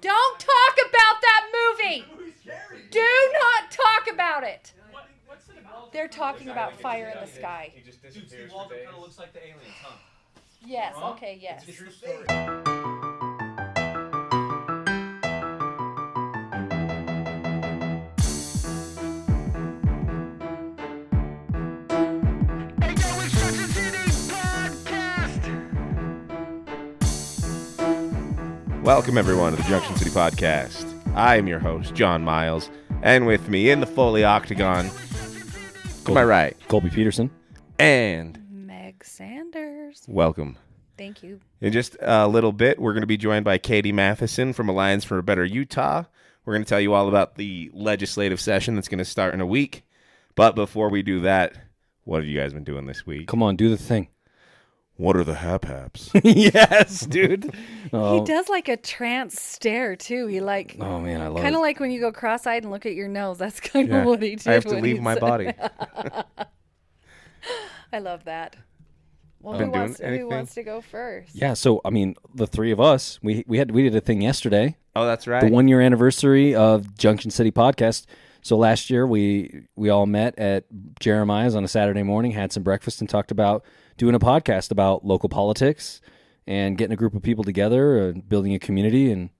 Don't talk about that movie. Do not talk about it. They're talking about fire in the sky. Dude, Steve Walter kind of looks like the aliens, huh? Yes. Okay. Yes. True story. Welcome, everyone, to the Junction City Podcast. I am your host, John Miles, and with me in the Foley Octagon, to my right, Colby Peterson. and Meg Sanders. welcome. Thank you. In just a little bit, we're going to be joined by Katie Matheson from Alliance for a Better Utah. We're going to tell you all about the legislative session that's going to start in a week. But before we do that, what have you guys been doing this week? Come on, do the thing. What are the hap haps? yes, dude. Oh, He does like a trance stare too. He like oh man, I love kind of like when you go cross-eyed and look at your nose. That's kind Yeah. of what he did. I have to leave my said- body. I love that. Well, who doing wants, who wants to go first? yeah, so I mean, the three of us, we we had we did a thing yesterday, Oh, that's right. the one year anniversary of Junction City podcast. So last year we we all met at Jeremiah's on a Saturday morning, had some breakfast, and talked about doing a podcast about local politics and getting a group of people together and building a community. And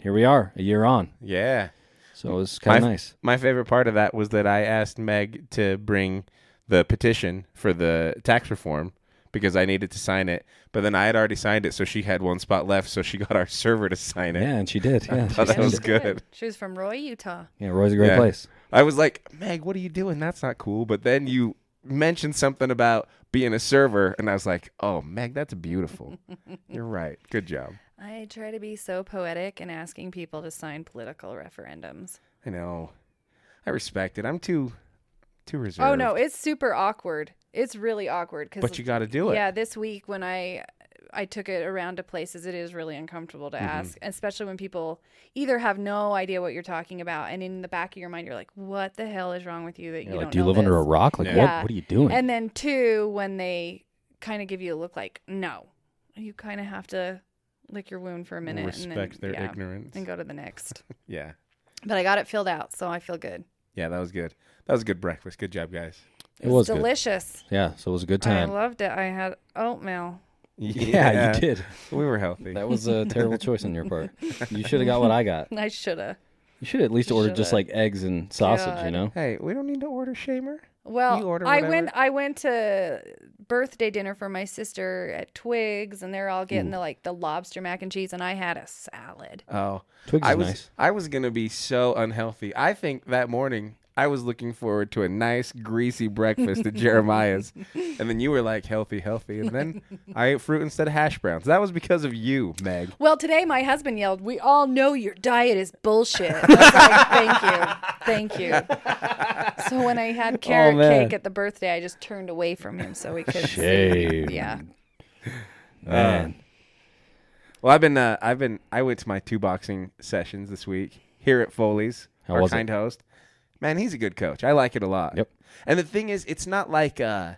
here we are, a year on. yeah. So it was kind of nice. My favorite part of that was that I asked Meg to bring the petition for the tax reform because I needed to sign it. But then I had already signed it, so she had one spot left, so she got our server to sign it. Yeah, and she did. Yeah, thought she that was signed it. good. She was from Roy, Utah. Yeah, Roy's a great Yeah. place. I was like, Meg, what are you doing? That's not cool. But then you mentioned something about being a server, and I was like, oh, Meg, that's beautiful. You're right. Good job. I try to be so poetic and asking people to sign political referendums. I know. I respect it. I'm too, too reserved. Oh no, it's super awkward. It's really awkward because But you got to do it. Yeah, this week when I I took it around to places, it is really uncomfortable Mm-hmm. to ask, especially when people either have no idea what you're talking about, and in the back of your mind, you're like, "What the hell is wrong with you that you You're don't like, do you live under a rock? Like, Yeah. what? What are you doing? And then two, when they kind of give you a look like, "No," you kind of have to lick your wound for a minute and Respect then, their yeah, ignorance. and go to the next. Yeah. but I got it filled out, so I feel good. Yeah, that was good. That was a good breakfast. Good job, guys. it was good. delicious. Yeah, so it was a good time. I loved it. I had oatmeal. Yeah, you did. We were healthy. That was a terrible choice on your part. You should have got what I got. I shoulda. You should at least order just like eggs and sausage. God. You know. hey, we don't need to order shamer. Well, You order I whatever. went. I went to birthday dinner for my sister at Twigs, and they're all getting the like the lobster mac and cheese, and I had a salad. Oh, Twigs I is was nice. I was gonna be so unhealthy. I think that morning I was looking forward to a nice greasy breakfast at Jeremiah's, and then you were like healthy, healthy, and then I ate fruit instead of hash browns. That was because of you, Meg. Well, today my husband yelled, "We all know your diet is bullshit." I was like, "Thank you, thank you." So when I had carrot man. cake at the birthday, I just turned away from him so we could. Shame. Yeah. Man. Well, I've been uh, I've been I went to my two boxing sessions this week here at Foley's. How our was it? kind host. Man, he's a good coach. I like it a lot. Yep. And the thing is, it's not like uh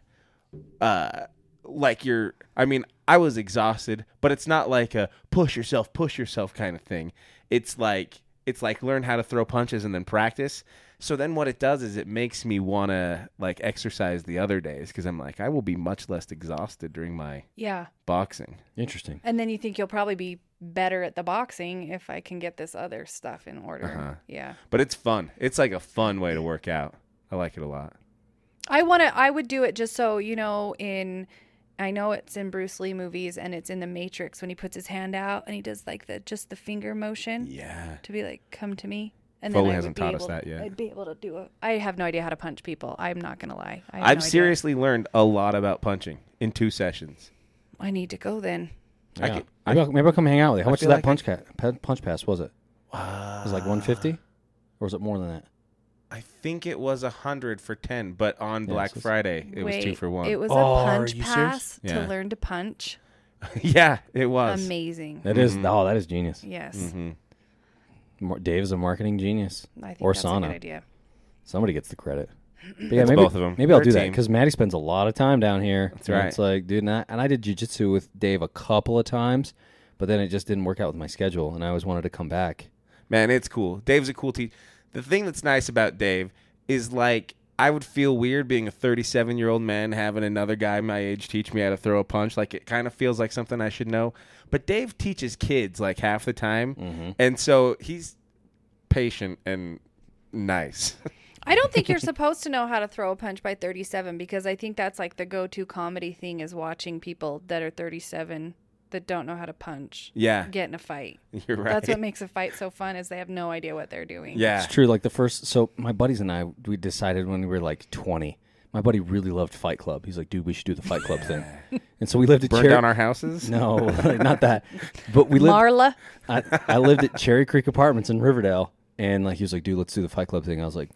uh like you're I mean, I was exhausted, but it's not like a push yourself, push yourself kind of thing. It's like it's like learn how to throw punches and then practice. So then what it does is it makes me want to like exercise the other days cuz I'm like I will be much less exhausted during my Yeah. boxing. Interesting. And then you think you'll probably be better at the boxing if I can get this other stuff in order. Uh-huh. Yeah. But it's fun. It's like a fun way to work out. I like it a lot. I want to I would do it just so, you know, in I know it's in Bruce Lee movies and it's in the Matrix when he puts his hand out and he does like the just the finger motion Yeah. to be like come to me. And Foley I hasn't taught us that yet. I'd be able to do it. I have no idea how to punch people. I'm not going to lie. I have I've no seriously learned a lot about punching in two sessions. I need to go then. I could- maybe, I'll, maybe I'll come hang out with you. How I much feel did that like punch, ca- punch pass was it? was it like 150 or was it more than that? I think it was a hundred for ten, but on Yeah, Black so Friday it was two for one. It was Oh, a punch you serious? pass Yeah. to learn to punch. yeah, it was. Amazing. That is- Mhm. oh, that is genius. Yes. hmm Dave is a marketing genius. I think Or that's a good idea. Somebody gets the credit. But yeah, maybe, both of 'em. Maybe I'll do that team. because Maddie spends a lot of time down here. That's and right. It's like, dude, and I, and I did jujitsu with Dave a couple of times, but then it just didn't work out with my schedule, and I always wanted to come back. Man, it's cool. Dave's a cool teacher. The thing that's nice about Dave is like I would feel weird being a 37 year old man having another guy my age teach me how to throw a punch. Like it kind of feels like something I should know. But Dave teaches kids like half the time, Mm-hmm. and so he's patient and nice. I don't think you're supposed to know how to throw a punch by 37 because I think that's like the go-to comedy thing is watching people that are 37 that don't know how to punch yeah, get in a fight. you're right. That's what makes a fight so fun is they have no idea what they're doing. yeah, It's true. Like the first, so my buddies and I, we decided when we were like 20. My buddy really loved Fight Club. He's like, dude, we should do the Fight Club thing. And so we lived at burn Cherry. down our houses. no, not that. But we lived. Marla. I, I lived at Cherry Creek Apartments in Riverdale, and like he was like, dude, let's do the Fight Club thing. I was like,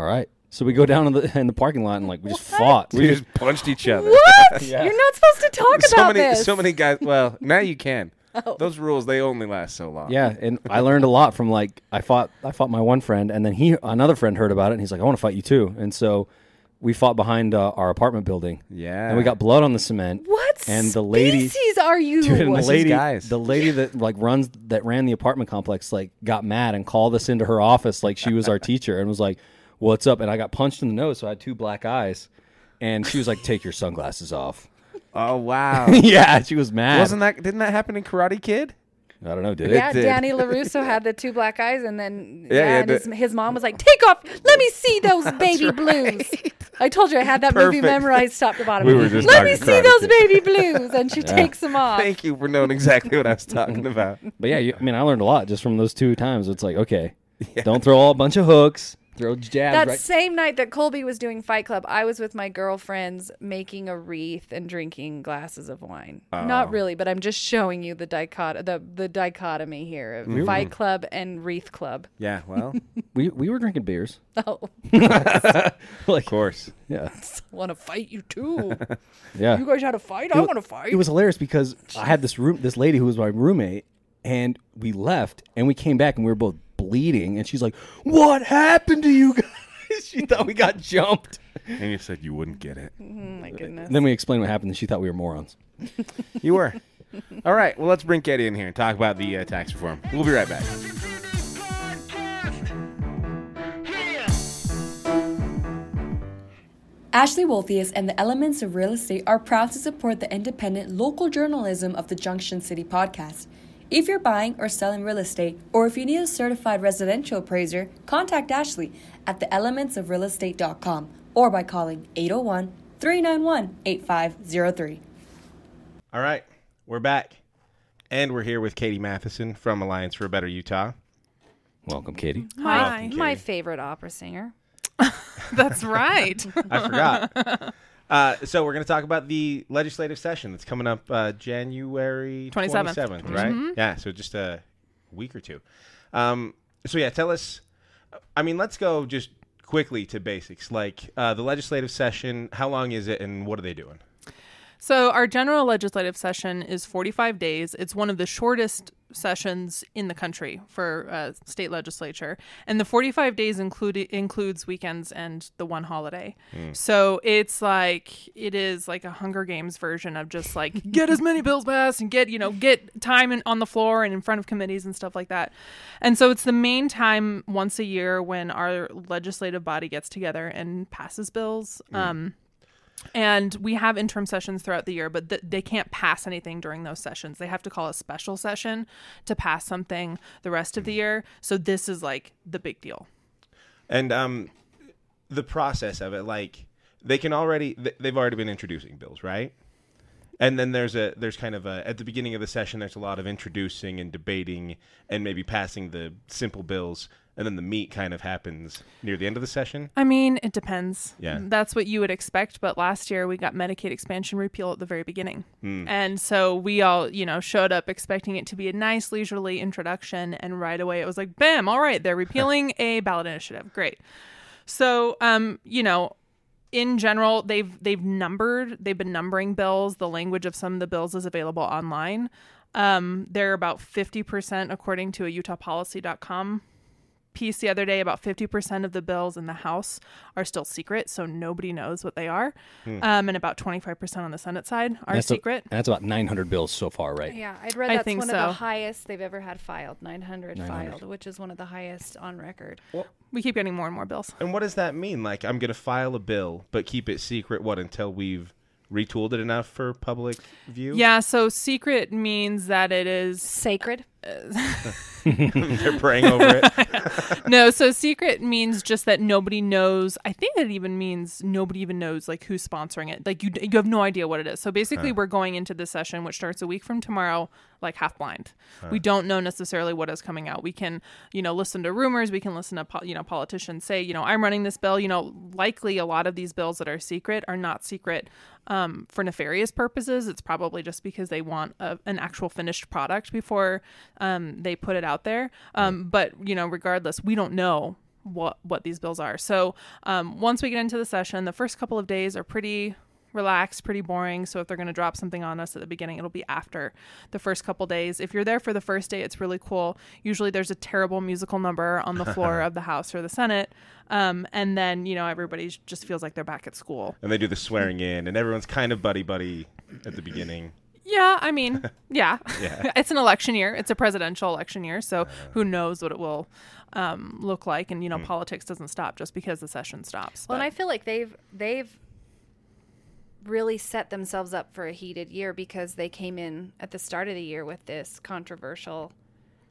all right. So we go down in the in the parking lot and like we just fought. We just punched each other. What? Yeah. You're not supposed to talk so about many, this. so many guys. Well, now you can. Oh. Those rules they only last so long. Yeah, and I learned a lot from like I fought I fought my one friend, and then he another friend heard about it, and he's like, I want to fight you too, and so we fought behind uh, our apartment building, yeah. and we got blood on the cement. what And the lady- species are you? Dude, and the lady, guys? the lady that like runs that ran the apartment complex, like got mad and called us into her office like she was our teacher and was like, "What's up?" And I got punched in the nose, so I had two black eyes, and she was like, "Take your sunglasses off." Oh wow. yeah, she was mad. Wasn't that? Didn't that happen in Karate Kid? I don't know, did yeah, it? did. Danny LaRusso had the two black eyes, and then Yeah, yeah, yeah, and his, his mom was like, "Take off, let me see those baby blues." I told you I had that movie memorized top to bottom. We were just let me see Karate those Kid. baby blues, and she takes them off. Thank you for knowing exactly what I was talking about. But yeah, you, I mean, I learned a lot just from those two times. It's like, okay, don't throw all a bunch of hooks, throw jabs. That right. same night that Colby was doing Fight Club, I was with my girlfriends making a wreath and drinking glasses of wine. Oh. Not really, but I'm just showing you the dichot- the, the dichotomy here of Mm-hmm. Fight Club and Wreath Club. Yeah, well, we we were drinking beers. Oh, of like, course. yeah, want to fight you too? yeah. you guys had a fight? I want to fight. It was hilarious because I had this room, this lady who was my roommate, and we left, and we came back, and we were both bleeding, and she's like, "What happened to you guys?" she thought we got jumped. And you said you wouldn't get it. oh my goodness. And then we explained what happened, and she thought we were morons. You were. All right. Well, let's bring Katie in here and talk about the uh, tax reform. We'll be right back. Ashley Wolthius and the Elements of Real Estate are proud to support the independent local journalism of the Junction City podcast. If you're buying or selling real estate, or if you need a certified residential appraiser, contact Ashley at theelementsofrealestate.com or by calling 801 391 8503. All right. We're back. And we're here with Katie Matheson from Alliance for a Better Utah. Welcome, Katie. my, Welcome, my favorite opera singer. That's right. I forgot. Uh, so we're going to talk about the legislative session that's coming up uh, January 27th. 27th, right? Yeah, so just a week or two. Um, so yeah, tell us. I mean, let's go just quickly to basics. Like uh, the legislative session, how long is it, and what are they doing? so, our general legislative session is 45 days. It's one of the shortest sessions in the country for uh, state legislature, and the 45 days include includes weekends and the one holiday. So it's like it is like a Hunger Games version of just like get as many bills passed and get you know get time in, on the floor and in front of committees and stuff like that. And so it's the main time once a year when our legislative body gets together and passes bills. Um, and we have interim sessions throughout the year, but th- they can't pass anything during those sessions. They have to call a special session to pass something the rest of the year. So this is like the big deal. And um, the process of it, like they can already, th- they've already been introducing bills, right? And then there's a there's kind of a at the beginning of the session there's a lot of introducing and debating and maybe passing the simple bills and then the meat kind of happens near the end of the session. I mean, it depends. Yeah. That's what you would expect. But last year we got Medicaid expansion repeal at the very beginning. And so we all, you know, showed up expecting it to be a nice, leisurely introduction. And right away it was like, bam, all right, they're repealing a ballot initiative. Great. So, um, you know, in general, they've they've numbered, they've been numbering bills. The language of some of the bills is available online. Um, they're about 50% according to a utahpolicy.com piece the other day about 50% of the bills in the House are still secret, so nobody knows what they are. Um, and about 25% on the Senate side are That's a- secret. that's about 900 bills so far, right? Yeah, I'd read I that's think one of so. the highest they've ever had filed, 900, 900. filed, which is one of the highest on record. we keep getting more and more bills. And what does that mean? Like, I'm going to file a bill, but keep it secret, what, until we've retooled it enough for public view? Yeah, so secret means that it is Sacred. They're praying over it. no, so secret means just that nobody knows. I think it even means nobody even knows like who's sponsoring it. Like you, you have no idea what it is. So basically, we're going into this session, which starts a week from tomorrow, like half blind. We don't know necessarily what is coming out. We can, you know, listen to rumors. We can listen to, po- you know, politicians say, you know, I'm running this bill. You know, likely a lot of these bills that are secret are not secret um, for nefarious purposes. It's probably just because they want a, an actual finished product before um, they put it out there. Um, But you know, regardless, we don't know what what these bills are. So um, once we get into the session, the first couple of days are pretty relaxed, pretty boring. So if they're going to drop something on us at the beginning, it'll be after the first couple days. If you're there for the first day, it's really cool. Usually there's a terrible musical number on the floor of the House or the Senate. Um, and then, you know, everybody just feels like they're back at school. and they do the swearing in, and everyone's kind of buddy buddy at the beginning. Yeah, I mean, yeah. Yeah. it's an election year. It's a presidential election year, so who knows what it will um, look like? And you know, politics doesn't stop just because the session stops. Well, and I feel like they've they've really set themselves up for a heated year because they came in at the start of the year with this controversial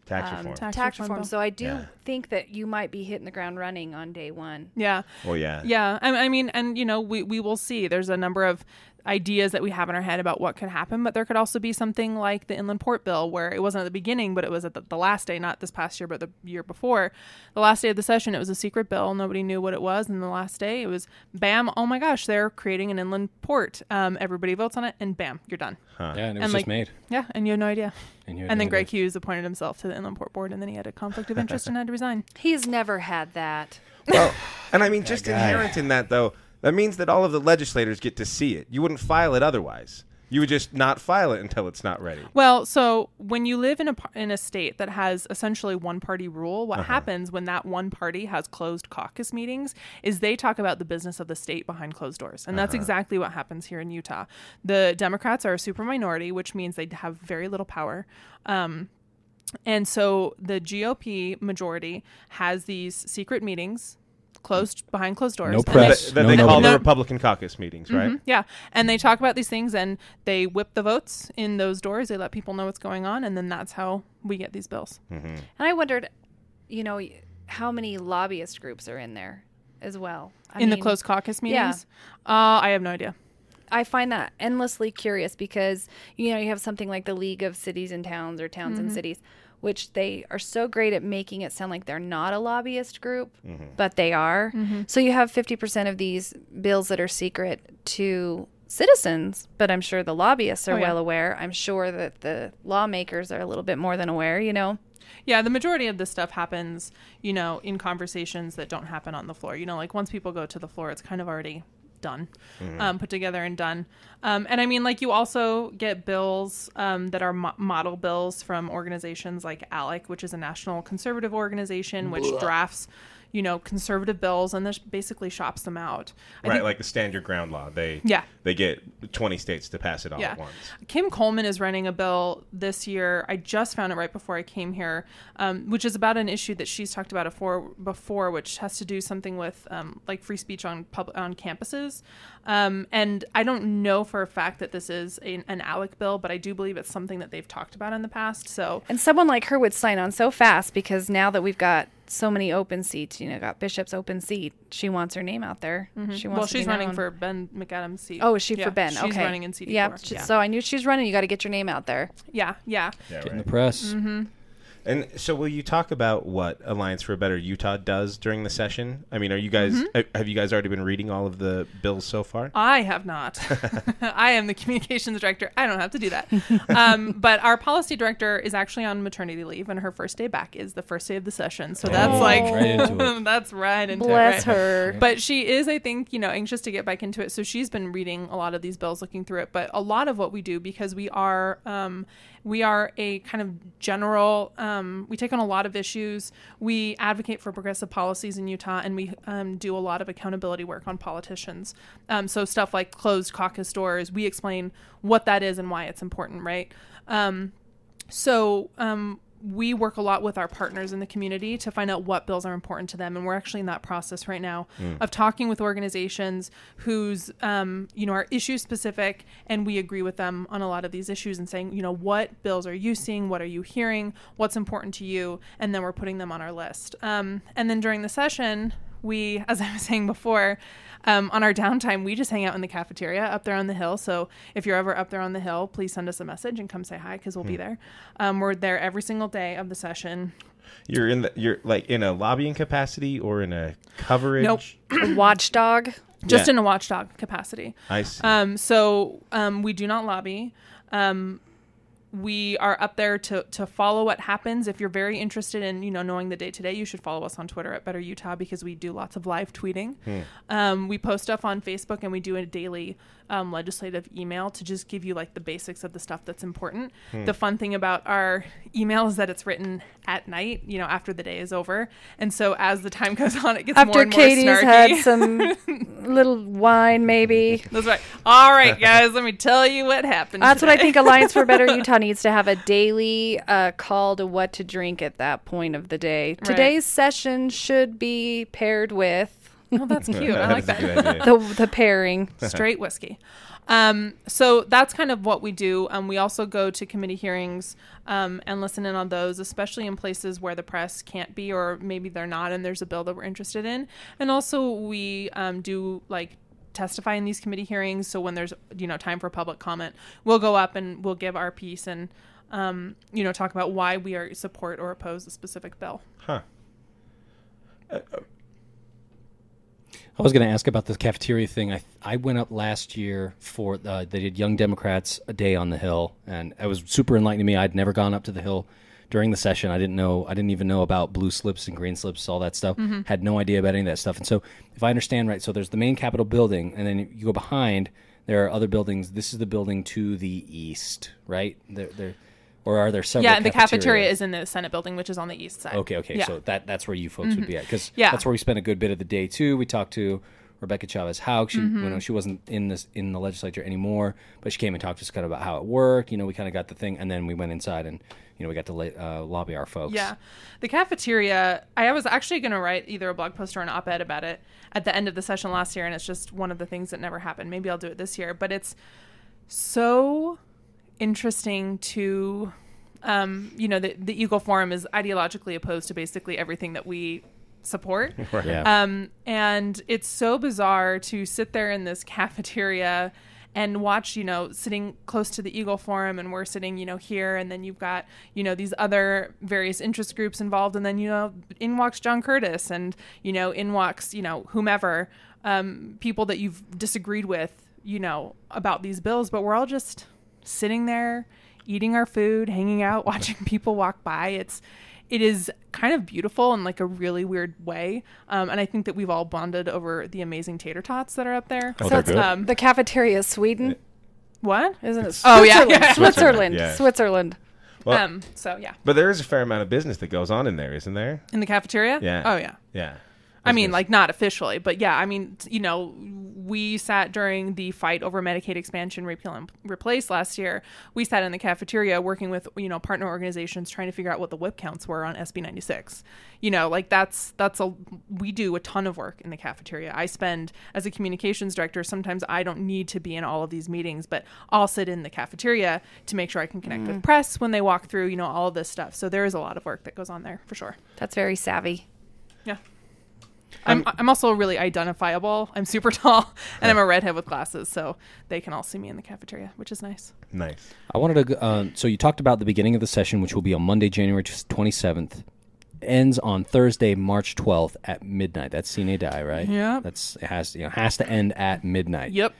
Tax um, reform. Tax tax reform reform. So I do Yeah. think that you might be hitting the ground running on day one. yeah, well, yeah. yeah. I, I mean, and you know, we we will see. There's a number of ideas that we have in our head about what could happen, but there could also be something like the inland port bill, where it wasn't at the beginning, but it was at the, the last day, not this past year, but the year before. The last day of the session, it was a secret bill. Nobody knew what it was, and the last day, it was bam. Oh my gosh, they're creating an inland port. Um, everybody votes on it, and bam, you're done. Yeah, and it was And, just like, made. Yeah, and you had no idea. And, And no then Greg idea. Hughes appointed himself to the Inland Port Board, and then he had a conflict of interest and had to resign. He's never had that. Well, and I mean, just guy. inherent in that, though, that means that all of the legislators get to see it. You wouldn't file it otherwise. You would just not file it until it's not ready. Well, so when you live in a in a state that has essentially one party rule, Uh-huh. what happens when that one party has closed caucus meetings is they talk about the business of the state behind closed doors, and Uh-huh. that's exactly what happens here in Utah. The Democrats are a super minority, which means they have very little power. Um, and so the GOP majority has these secret meetings closed behind closed doors. No and they- press. That, that No, they no, call no. the Republican caucus meetings, right? Mhm, yeah, and they talk about these things and they whip the votes in those doors. They let people know what's going on, and then that's how we get these bills. And I wondered, you know, how many lobbyist groups are in there as well. I in the closed caucus yeah. meetings. Uh, I have no idea. I find that endlessly curious because you know you have something like the League of Cities and Towns or Towns Mm-hmm. and Cities, which they are so great at making it sound like they're not a lobbyist group, Mm-hmm. but they are. So you have fifty percent of these bills that are secret to citizens, but I'm sure the lobbyists are Oh, yeah. well aware. I'm sure that the lawmakers are a little bit more than aware. You know. Yeah, the majority of this stuff happens, you know, in conversations that don't happen on the floor. You know, like once people go to the floor, it's kind of already done, um, put together and done. Um, and I mean, like you also get bills um, that are mo- model bills from organizations like ALEC, which is a national conservative organization, which drafts, you know, conservative bills and this basically shops them out. I Right, think- like the stand your ground law. They Yeah. they get twenty states to pass it all yeah. at once. Kim Coleman is running a bill this year. I just found it right before I came here, um, which is about an issue that she's talked about before, before which has to do something with um, like free speech on pub- on campuses. Um, and I don't know for a fact that this is a, an ALEC bill, but I do believe it's something that they've talked about in the past. So And someone like her would sign on so fast because now that we've got so many open seats, you know, got Bishop's open seat, she wants her name out there. She wants Mm-hmm. well, to be she's running known. for Ben McAdams' seat. Oh, is she Yeah, for Ben? She's okay. running in CD4. Yep. Yeah. So I knew she's running. You got to get your name out there. yeah, yeah. Yeah, Get in the press. Mm-hmm. And so, will you talk about what Alliance for a Better Utah does during the session? I mean, are you guys Mm-hmm. have you guys already been reading all of the bills so far? I have not. I am the communications director. I don't have to do that. Um, but our policy director is actually on maternity leave, and her first day back is the first day of the session. So that's Oh. like Right that's right into Bless it. right? her. But she is, I think, you know, anxious to get back into it. So she's been reading a lot of these bills, looking through it. But a lot of what we do, because we are, um, we are a kind of general um, we take on a lot of issues. We advocate for progressive policies in Utah, and we um, do a lot of accountability work on politicians. Um, so stuff like closed caucus doors, we explain what that is and why it's important, right? Um, so um, we work a lot with our partners in the community to find out what bills are important to them. And we're actually in that process right now of talking with organizations whose um, you know are issue specific. And we agree with them on a lot of these issues and saying you know what bills are you seeing? What are you hearing? What's important to you? And then we're putting them on our list. Um, and then during the session we as i was saying before um, on our downtime, we just hang out in the cafeteria up there on the hill. So if you're ever up there on the hill, please send us a message and come say hi because we'll be there. Um, we're there every single day of the session. You're in the you're like in a lobbying capacity or in a coverage. Nope. Watchdog. Just Yeah. in a watchdog capacity. I see. Um, so um, we do not lobby. Um, we are up there to to follow what happens. If you're very interested in you know knowing the day to day, you should follow us on Twitter at Better Utah because we do lots of live tweeting. Um, we post stuff on Facebook and we do a daily um, legislative email to just give you like the basics of the stuff that's important. The fun thing about our email is that it's written at night, you know, after the day is over, and so as the time goes on, it gets more After and more Katie's snarky. had some little wine, maybe. That's right. All right, guys, let me tell you what happened. That's what I think Alliance for Better Utah needs to have a daily uh, call to what to drink at that point of the day. Today's session should be paired with Oh, that's cute. I like that. the the pairing. Straight whiskey. Um, so that's kind of what we do. Um, we also go to committee hearings um, and listen in on those, especially in places where the press can't be, or maybe they're not, and there's a bill that we're interested in. And also, we um, do like testify in these committee hearings. So when there's you know time for public comment, we'll go up and we'll give our piece and um, you know talk about why we are support or oppose a specific bill. Huh. I was going to ask about the cafeteria thing. I I went up last year for uh, they did Young Democrats a day on the Hill, and it was super enlightening to me. I'd never gone up to the Hill during the session. I didn't know I didn't even know about blue slips and green slips, all that stuff. Had no idea about any of that stuff. And so, if I understand right, so there's the main Capitol building, and then you go behind. There are other buildings. This is the building to the east, right? There, there, or are there several? yeah, the cafeteria is in the Senate building, which is on the east side. Okay, okay. Yeah. Mm-hmm. So that that's where you folks would be at because Yeah. that's where we spent a good bit of the day too. We talked to Rebecca Chavez Houck. She Mm-hmm. you know she wasn't in this in the legislature anymore, but she came and talked to us kind of about how it worked. You know, we kind of got the thing, and then we went inside and you know we got to uh, lobby our folks. Yeah. The cafeteria, I was actually going to write either a blog post or an op ed about it at the end of the session last year, and it's just one of the things that never happened. Maybe I'll do it this year. But it's so interesting to, um, you know, the, the Eagle Forum is ideologically opposed to basically everything that we support. Yeah. Um, and it's so bizarre to sit there in this cafeteria and watch, you know, sitting close to the Eagle Forum, and we're sitting, you know, here, and then you've got, you know, these other various interest groups involved, and then, you know, in walks John Curtis, and, you know, in walks, you know, whomever, um, people that you've disagreed with, you know, about these bills, but we're all just sitting there eating our food, hanging out, watching people walk by. It's it is kind of beautiful in like a really weird way. Um, and I think that we've all bonded over the amazing tater tots that are up there. Oh, they're good. Um, The cafeteria is Sweden, what? isn't it? Oh, yeah, Switzerland. yeah. Switzerland. Yeah. Switzerland. Well, um, so yeah, but there is a fair amount of business that goes on in there, isn't there? in the cafeteria. Yeah. Oh yeah. Yeah. I mean, like not officially, but yeah, I mean, you know, we sat during the fight over Medicaid expansion, repeal and replace last year. We sat in the cafeteria working with you know partner organizations trying to figure out what the whip counts were on SB ninety six. You know, like that's that's a we do a ton of work in the cafeteria. I spend as a communications director. Sometimes I don't need to be in all of these meetings, but I'll sit in the cafeteria to make sure I can connect with mm. press when they walk through. You know, all of this stuff. So there is a lot of work that goes on there for sure. That's very savvy. Yeah. I'm, I'm also really identifiable. I'm super tall and I'm a redhead with glasses, so they can all see me in the cafeteria, which is nice. nice. I wanted to. Uh, so you talked about the beginning of the session, which will be on Monday, January twenty seventh. Ends on Thursday, March twelfth at midnight. That's sine die, right? Yeah. That's it has you know has to end at midnight. Yep.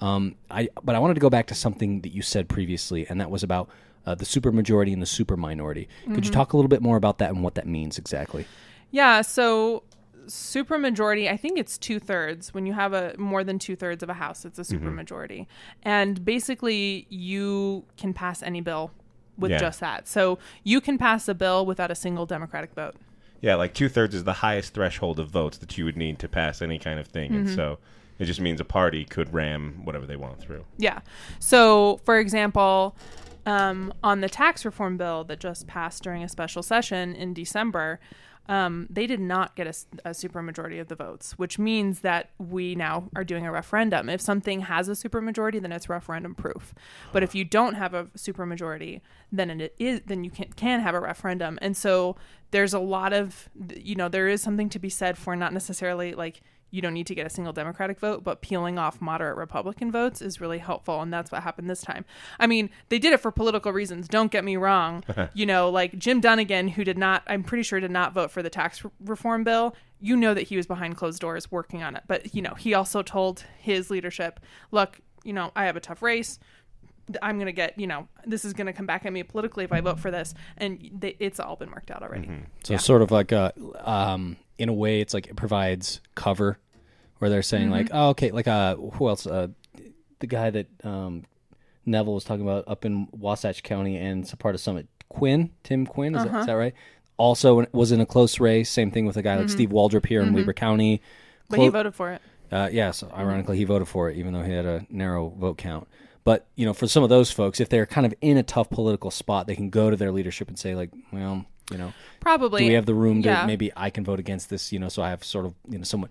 Um, I but I wanted to go back to something that you said previously, and that was about uh, the supermajority and the super minority. Could you talk a little bit more about that and what that means exactly? Yeah, so supermajority, I think it's two thirds. When you have a more than two thirds of a house, it's a supermajority. And basically, you can pass any bill with Yeah. just that. So you can pass a bill without a single Democratic vote. Yeah, like two thirds is the highest threshold of votes that you would need to pass any kind of thing, and Mm-hmm. so it just means a party could ram whatever they want through. Yeah. So, for example, um, on the tax reform bill that just passed during a special session in December, um, they did not get a, a supermajority of the votes, which means that we now are doing a referendum. If something has a supermajority, then it's referendum proof. But if you don't have a supermajority, then it is then you can can have a referendum. And so there's a lot of you know there is something to be said for not necessarily like you don't need to get a single Democratic vote, but peeling off moderate Republican votes is really helpful. And that's what happened this time. I mean, they did it for political reasons. Don't get me wrong. you know, like Jim Dunnigan, who did not, I'm pretty sure, did not vote for the tax re- reform bill. You know that he was behind closed doors working on it. But, you know, he also told his leadership, look, you know, I have a tough race. I'm going to get, you know, this is going to come back at me politically if I vote for this. And they, it's all been worked out already. So sort of like a, um, in a way, it's like it provides cover, where they're saying like, Mm-hmm. oh, okay, like uh, who else? Uh, the guy that um, Neville was talking about up in Wasatch County and it's a part of Summit. Quinn, Tim Quinn, is, Uh-huh. that, is that right? Also was in a close race. Same thing with a guy like Steve Waldrop here in Weber County. Mm-hmm. But he voted for it. uh, yeah, so ironically, he voted for it, even though he had a narrow vote count. But you know, for some of those folks, if they're kind of in a tough political spot, they can go to their leadership and say, like, well, you know, Probably. do we have the room to Yeah. maybe I can vote against this? You know, so I have sort of you know somewhat.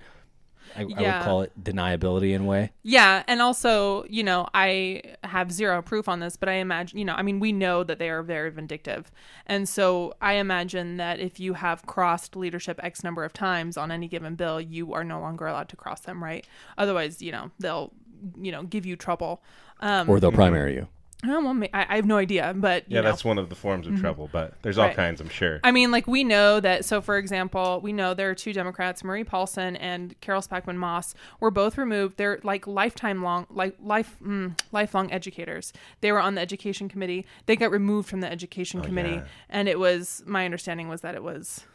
I, I would call it deniability in a way. Yeah, and also, you know, I have zero proof on this, but I imagine, you know, I mean, we know that they are very vindictive. And so I imagine that if you have crossed leadership X number of times on any given bill, you are no longer allowed to cross them, right? Otherwise, you know, they'll, you know, give you trouble. Um, Or they'll primary you. oh, well, ma- I, I have no idea, but you Yeah, know. that's one of the forms of trouble, but there's all Right. kinds, I'm sure. I mean, like we know that. So, for example, we know there are two Democrats, Marie Poulson and Carol Spackman Moss, were both removed. They're like lifetime long, like life, mm, lifelong educators. They were on the education committee. They got removed from the education committee, yeah. and it was my understanding was that it was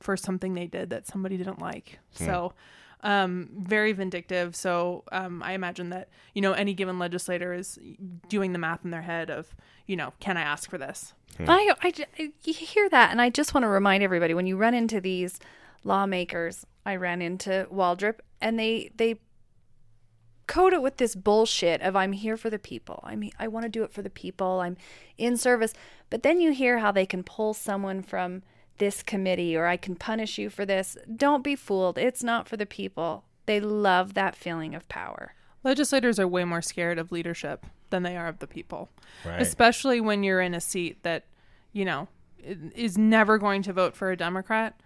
for something they did that somebody didn't like. So. Um, very vindictive. So um, I imagine that you know any given legislator is doing the math in their head of you know can I ask for this? I, I, I- hear that, and I just want to remind everybody when you run into these lawmakers, I ran into Waldrop, and they they code it with this bullshit of I'm here for the people. I mean, I want to do it for the people. I'm in service. But then you hear how they can pull someone from this committee or I can punish you for this. Don't be fooled. It's not for the people. They love that feeling of power. Legislators are way more scared of leadership than they are of the people, Right. especially when you're in a seat that, you know, is never going to vote for a Democrat.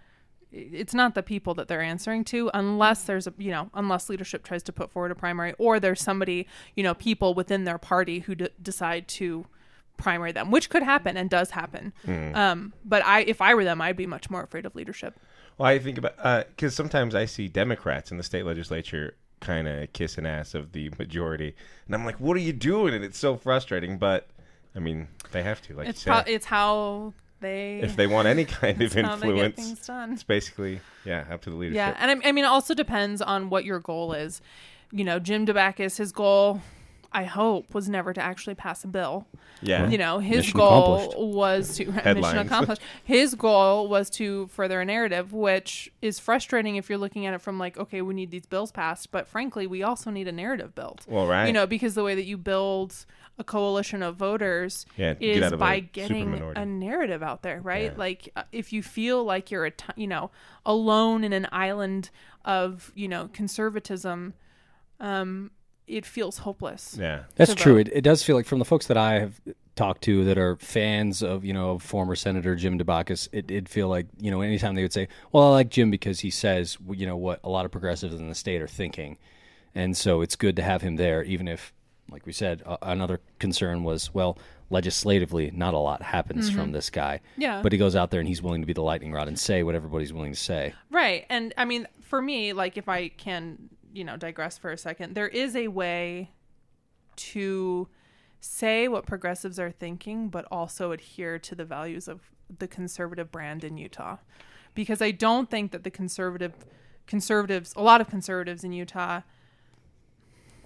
It's not the people that they're answering to unless there's a, you know, unless leadership tries to put forward a primary or there's somebody, you know, people within their party who d- decide to primary them, which could happen and does happen. Um, but I, if I were them, I'd be much more afraid of leadership. Well, I think about because sometimes I see Democrats in the state legislature kind of kissing ass of the majority, and I'm like, "What are you doing?" And it's so frustrating. But I mean, they have to, like It's pro- it's how they if they want any kind of how they get influence, it's basically yeah, up to the leadership. Yeah, and I, I mean, it also depends on what your goal is. You know, Jim Dabakis, his goal, I hope, was never to actually pass a bill. yeah. You know, his Mission goal was to mission accomplished. His goal was to further a narrative, which is frustrating if you're looking at it from like, okay, we need these bills passed, but frankly, we also need a narrative built. Well, right. You know, because the way that you build a coalition of voters Yeah, is of by getting a narrative out there, right? Yeah. Like uh, if you feel like you're a t- you know alone in an island of you know conservatism, um, it feels hopeless. yeah. That's to true. vote. It, it does feel like from the folks that I have talked to that are fans of, you know, former Senator Jim Dabakis, it did feel like, you know, anytime they would say, well, I like Jim because he says, you know, what a lot of progressives in the state are thinking. And so it's good to have him there, even if, like we said, uh, another concern was, well, legislatively, not a lot happens from this guy. Yeah. But he goes out there and he's willing to be the lightning rod and say what everybody's willing to say. Right. And I mean, for me, like if I can, you know, digress for a second, there is a way to say what progressives are thinking, but also adhere to the values of the conservative brand in Utah. Because I don't think that the conservative conservatives, a lot of conservatives in Utah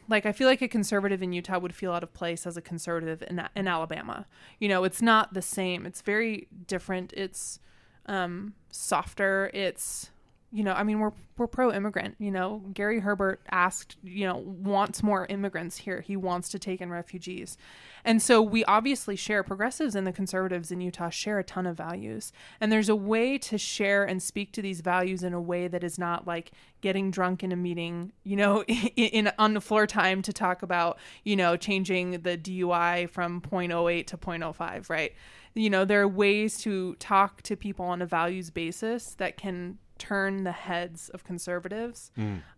like I feel like a conservative in Utah would feel out of place as a conservative in in Alabama. You know, it's not the same. It's very different. It's um, softer. It's you know, I mean, we're we're pro immigrant. You know, Gary Herbert asked, you know, wants more immigrants here. He wants to take in refugees, and so we obviously share progressives and the conservatives in Utah share a ton of values. And there's a way to share and speak to these values in a way that is not like getting drunk in a meeting, you know, in, in on the floor time to talk about, you know, changing the DUI from 0.08 to 0.05, right? You know, there are ways to talk to people on a values basis that can turn the heads of conservatives.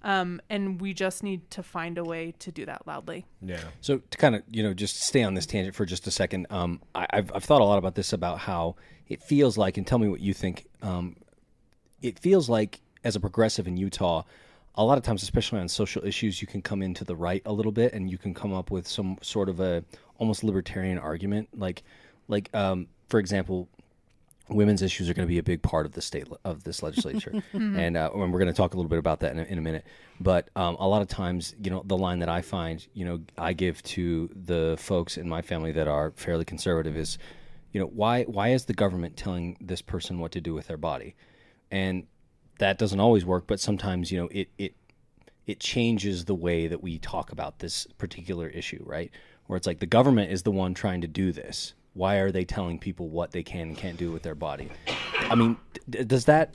Um, and we just need to find a way to do that loudly. Yeah. So to kind of you know just stay on this tangent for just a second, um, I, I've I've thought a lot about this about how it feels like, and tell me what you think. Um, it feels like as a progressive in Utah, a lot of times, especially on social issues, you can come into the right a little bit, and you can come up with some sort of a almost libertarian argument, like like um, for example, women's issues are going to be a big part of the state of this legislature, and, uh, and we're going to talk a little bit about that in a, in a minute. But um, a lot of times, you know, the line that I find, you know, I give to the folks in my family that are fairly conservative is, you know, why why is the government telling this person what to do with their body, and that doesn't always work, but sometimes, you know, it it it changes the way that we talk about this particular issue, right? Where it's like the government is the one trying to do this. Why are they telling people what they can and can't do with their body? I mean, does that,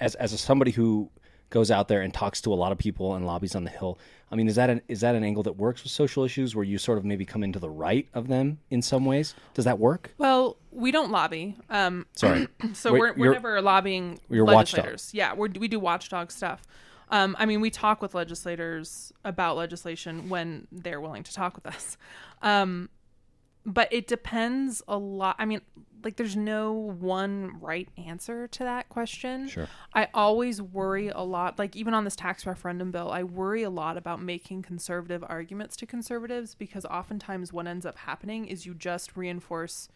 as as a, somebody who goes out there and talks to a lot of people and lobbies on the hill, I mean, is that an is that an angle that works with social issues where you sort of maybe come into the right of them in some ways? Does that work? Well, we don't lobby. Um, Sorry. so we're, we're never lobbying you're watchdog. legislators. Yeah, we're, we do watchdog stuff. Um, I mean, we talk with legislators about legislation when they're willing to talk with us. Um, but it depends a lot. I mean, like, there's no one right answer to that question. Sure. I always worry a lot, like, even on this tax referendum bill, I worry a lot about making conservative arguments to conservatives because oftentimes what ends up happening is you just reinforce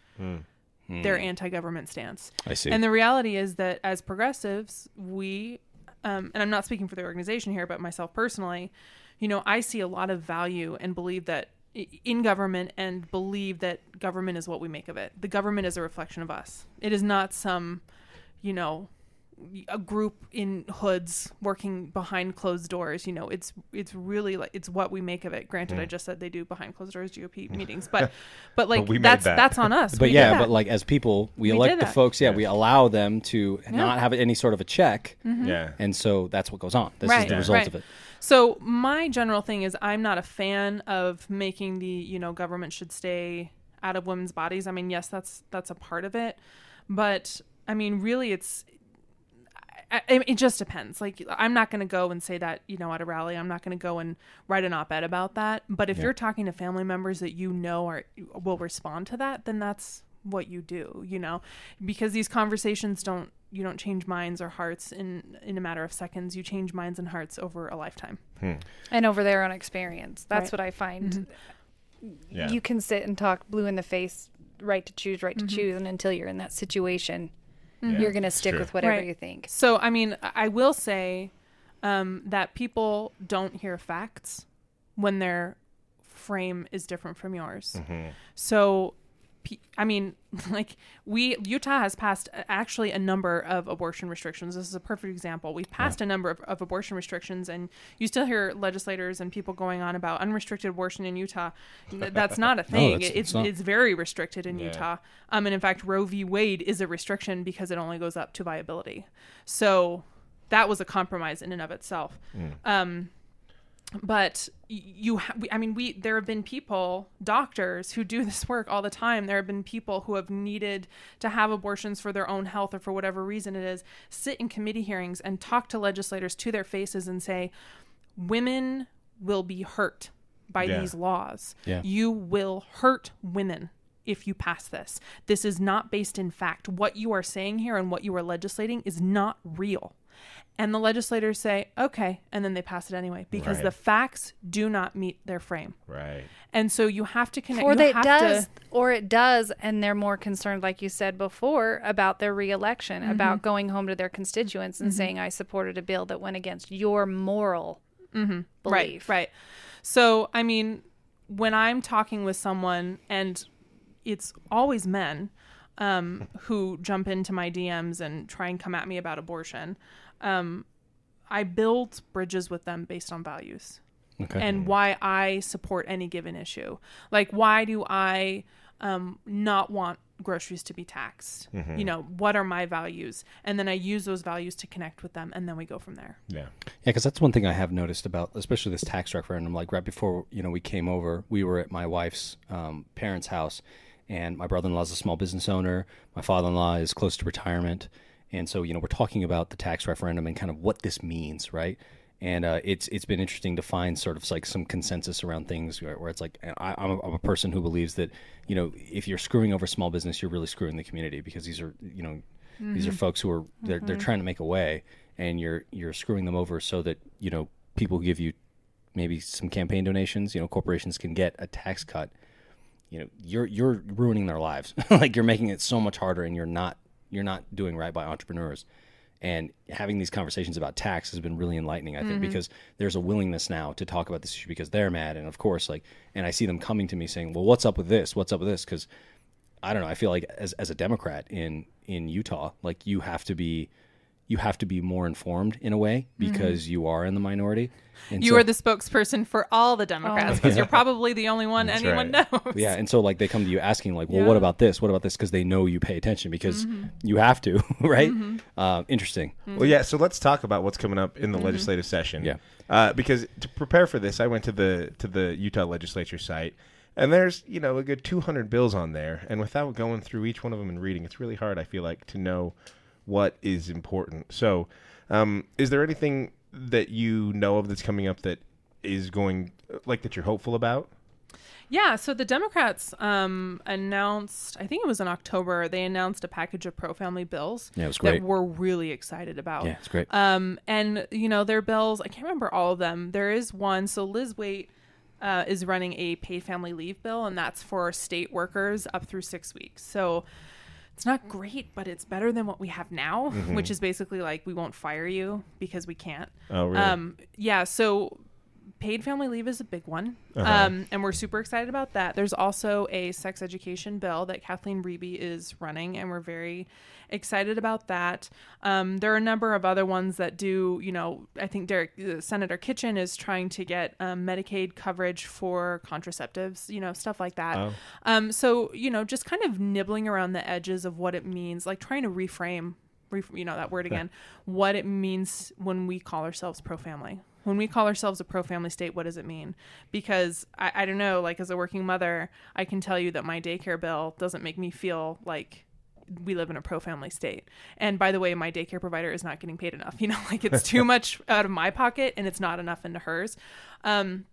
their anti-government stance. I see. And the reality is that as progressives, we, um, and I'm not speaking for the organization here, but myself personally, you know, I see a lot of value and believe that in government and believe that government is what we make of it. The government is a reflection of us. It is not some, you know, a group in hoods working behind closed doors you know it's it's really like it's what we make of it granted i hmm. just said they do behind closed doors gop meetings but but like we that's that. that's on us but We yeah, but like as people, we, We elect the folks. Yeah, we allow them to not have any sort of a check, mm-hmm. Yeah. and so that's what goes on. This is the yeah. result right. of it. So my general thing is I'm not a fan of making the you know government should stay out of women's bodies. I mean, yes, that's that's a part of it, but I mean, really, it's I, it just depends. Like, I'm not going to go and say that you know at a rally. I'm not going to go and write an op-ed about that. But if you're talking to family members that you know are will respond to that, then that's what you do. You know, because these conversations don't you don't change minds or hearts in in a matter of seconds. You change minds and hearts over a lifetime. and over their own experience. That's Right. what I find. Yeah. You can sit and talk blue in the face, right to choose, right to Mm-hmm. choose, and until you're in that situation, Yeah, you're going to stick true. with whatever Right. you think. So, I mean, I will say um, that people don't hear facts when their frame is different from yours. So, pe- I mean, like we Utah has passed uh, actually a number of abortion restrictions. This is a perfect example. We've passed a number of, of abortion restrictions, and you still hear legislators and people going on about unrestricted abortion in Utah. That's not a thing. that's- it's it's it's very restricted in Yeah. Utah. Um, and in fact, Roe v. Wade is a restriction because it only goes up to viability. So that was a compromise in and of itself. Um, but you, ha- I mean, we there have been people, doctors, who do this work all the time. There have been people who have needed to have abortions for their own health or for whatever reason it is, sit in committee hearings and talk to legislators to their faces and say, women will be hurt by Yeah. these laws. Yeah. You will hurt women if you pass this. This is not based in fact. What you are saying here and what you are legislating is not real. And the legislators say, okay, and then they pass it anyway because Right. the facts do not meet their frame. Right. And so you have to connect. Or you that it have does, to- or it does, and they're more concerned, like you said before, about their reelection, Mm-hmm. about going home to their constituents and saying, "I supported a bill that went against your moral right, belief." right. So, I mean, when I'm talking with someone, and it's always men um, who jump into my DMs and try and come at me about abortion, um, I build bridges with them based on values Okay. and why I support any given issue. Like, why do I um, not want groceries to be taxed? You know, what are my values? And then I use those values to connect with them, and then we go from there. Yeah. Yeah, because that's one thing I have noticed about, especially this tax referendum. Like right before you know we came over, we were at my wife's um, parents' house, and my brother-in-law is a small business owner. My father-in-law is close to retirement, and so you know we're talking about the tax referendum and kind of what this means, right? And uh, it's it's been interesting to find sort of like some consensus around things where, where it's like I, I'm, a, I'm a person who believes that you know if you're screwing over small business, you're really screwing the community because these are you know these are folks who are they're, they're trying to make a way and you're you're screwing them over so that you know people give you maybe some campaign donations you know corporations can get a tax cut. You know you're you're ruining their lives. Like you're making it so much harder and you're not you're not doing right by entrepreneurs. And having these conversations about tax has been really enlightening i think mm-hmm. because there's a willingness now to talk about this issue because they're mad. And of course like and i see them coming to me saying well what's up with this? What's up with this? Because I don't know. I feel like as as a Democrat in in Utah, like you have to be you have to be more informed in a way mm-hmm. because you are in the minority. And You so- are the spokesperson for all the Democrats oh. because you're probably the only one anyone right. knows. yeah, and so like they come to you asking like, well, Yeah. what about this? What about this? Because they know you pay attention because mm-hmm. you have to, right? Mm-hmm. Uh, interesting. Well, yeah. So let's talk about what's coming up in the legislative session. Yeah. Uh, because to prepare for this, I went to the to the Utah legislature site, and there's you know a good 200 bills on there, and without going through each one of them and reading, it's really hard. I feel like to know what is important. So, um, is there anything that you know of that's coming up that is going like that you're hopeful about? Yeah, so the Democrats um, announced, I think it was in October, they announced a package of pro family bills Yeah, it was that great. we're really excited about. Yeah, it's great. Um, and, you know, their bills, I can't remember all of them. There is one. So Liz Weight uh, is running a paid family leave bill, and that's for state workers up through six weeks. So it's not great, but it's better than what we have now, which is basically like we won't fire you because we can't. Oh, really? Um, yeah, so paid family leave is a big one. Um, and we're super excited about that. There's also a sex education bill that Kathleen Riebe is running, and we're very excited about that. Um, there are a number of other ones that do, you know, I think Derek, uh, Senator Kitchen is trying to get um, Medicaid coverage for contraceptives, you know, stuff like that. Oh. Um, so, you know, just kind of nibbling around the edges of what it means, like trying to reframe, ref- you know, that word again, what it means when we call ourselves pro family. When we call ourselves a pro family state, what does it mean? Because I, I don't know, like as a working mother, I can tell you that my daycare bill doesn't make me feel like we live in a pro family state. And by the way, my daycare provider is not getting paid enough. You know, like it's too much out of my pocket and it's not enough into hers. Um,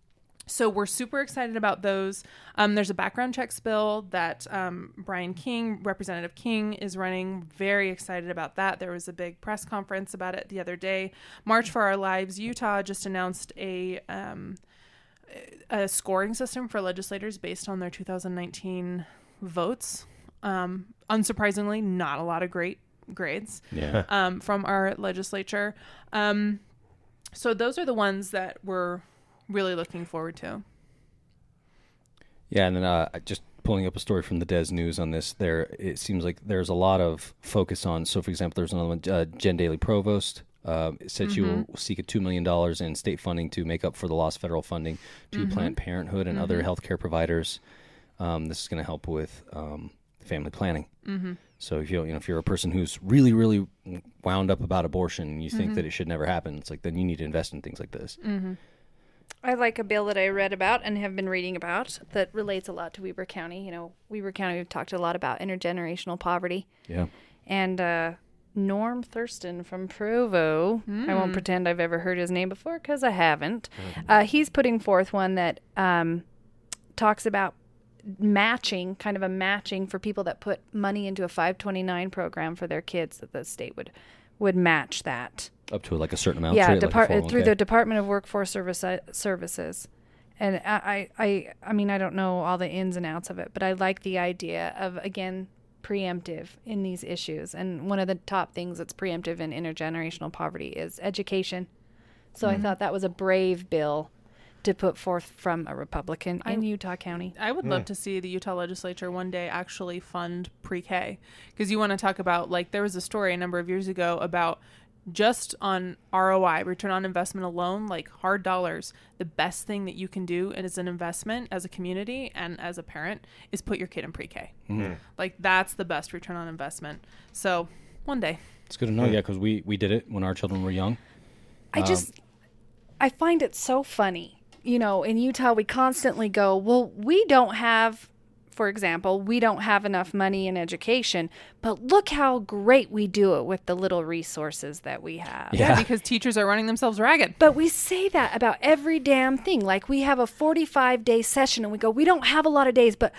so we're super excited about those. Um, there's a background checks bill that um, Brian King, Representative King, is running. Very excited about that. There was a big press conference about it the other day. March for Our Lives Utah just announced a um, a scoring system for legislators based on their 2019 votes. Um, unsurprisingly, not a lot of great grades Yeah. um, from our legislature. Um, so those are the ones that we're really looking forward to. Yeah, and then uh, just pulling up a story from the Des News on this. There, it seems like there's a lot of focus on. So, for example, there's another one. Uh, Jen Dailey-Provost uh, said she will seek a two million dollars in state funding to make up for the lost federal funding to Planned Parenthood and other healthcare providers. Um, this is going to help with um, family planning. Mm-hmm. So, if you you know if you're a person who's really really wound up about abortion and you think that it should never happen, it's like then you need to invest in things like this. I like a bill that I read about and have been reading about that relates a lot to Weber County. You know, Weber County, we've talked a lot about intergenerational poverty. Yeah. And uh, Norm Thurston from Provo, I won't pretend I've ever heard his name before because I haven't. Uh, he's putting forth one that um, talks about matching, kind of a matching for people that put money into a 529 program for their kids, that the state would would match that Up to like a certain amount. yeah, treat it like through the Department of Workforce Service uh, Services. And I, I, I, I mean, I don't know all the ins and outs of it, but I like the idea of again preemptive in these issues. And one of the top things that's preemptive in intergenerational poverty is education. So I thought that was a brave bill to put forth from a Republican in Utah County. I would love to see the Utah legislature one day actually fund pre-K because you want to talk about like there was a story a number of years ago about just on ROI, return on investment alone, like hard dollars, the best thing that you can do as an investment as a community and as a parent is put your kid in pre-K. Hmm. Like that's the best return on investment. So one day. It's good to know, hmm. yeah, because we we did it when our children were young. I um, just I find it so funny. You know, in Utah we constantly go, "Well, we don't have for example, we don't have enough money in education, but look how great we do it with the little resources that we have." Yeah, Yeah. because teachers are running themselves ragged. But we say that about every damn thing. Like we have a 45 day session and we go, we don't have a lot of days, but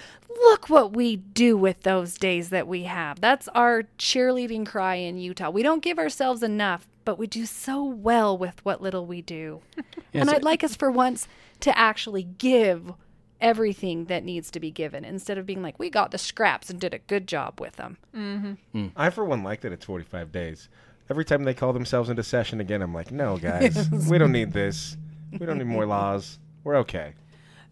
look what we do with those days that we have. That's our cheerleading cry in Utah. We don't give ourselves enough, but we do so well with what little we do. and I'd like us for once to actually give everything that needs to be given instead of being like, we got the scraps and did a good job with them. Mm-hmm. Mm. I, for one, like that it's 45 days. Every time they call themselves into session again, I'm like, no, guys, we don't need this. We don't need more laws. We're okay.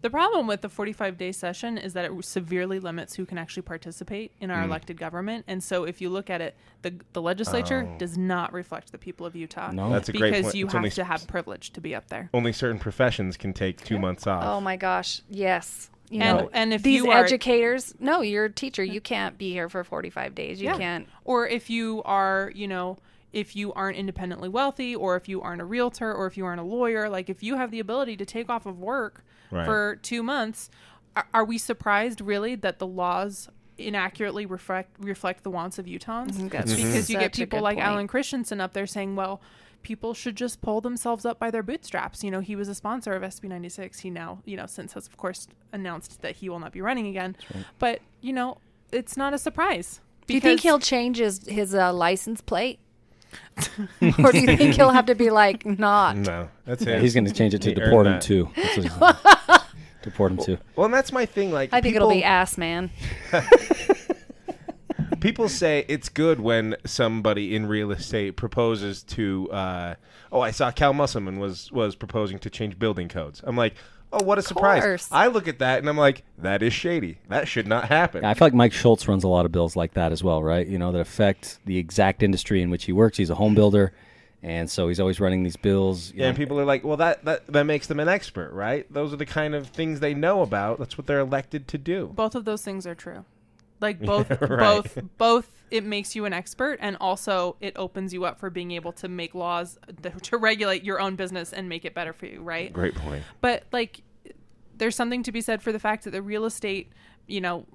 The problem with the 45 day session is that it severely limits who can actually participate in our mm. elected government. And so if you look at it, the, the legislature oh. does not reflect the people of Utah. No. That's a great because point. you It's have only to have privilege to be up there. Only certain professions can take two months off. Oh my gosh, yes. You And- know, and if these you are- educators, no, you're a teacher. You can't be here for 45 days. You Yeah. can't. Or if you are, you know, if you aren't independently wealthy, or if you aren't a realtor, or if you aren't a lawyer, like if you have the ability to take off of work Right. for two months, are, are we surprised really that the laws inaccurately reflect reflect the wants of Utahns? That's Because you such get people like point. Allen Christensen up there saying, well, people should just pull themselves up by their bootstraps. You know, he was a sponsor of SB 96. He now, you know, since has, of course, announced that he will not be running again. But, you know, it's not a surprise. Do you think he'll change his his uh, license plate, or do you think he'll have to be like not? No, that's Yeah, it. he's going to change it to He deport him too. That's deport him too. Well, and that's my thing. Like, I think people, it'll be ass man. people say it's good when somebody in real estate proposes to. Uh, oh, I saw Cal Musselman was was proposing to change building codes. I'm like, oh, what a surprise! I look at that and I'm like, that is shady. That should not happen. I feel like Mike Schultz runs a lot of bills like that as well, right? You know, that affect the exact industry in which he works. He's a home builder, and so he's always running these bills. you Yeah, and people are like, well, that, that that makes them an expert, right? Those are the kind of things they know about. That's what they're elected to do. both of those things are true like both Right. both both it makes you an expert and also it opens you up for being able to make laws th- to regulate your own business and make it better for you right Great point. but like there's something to be said for the fact that the real estate you know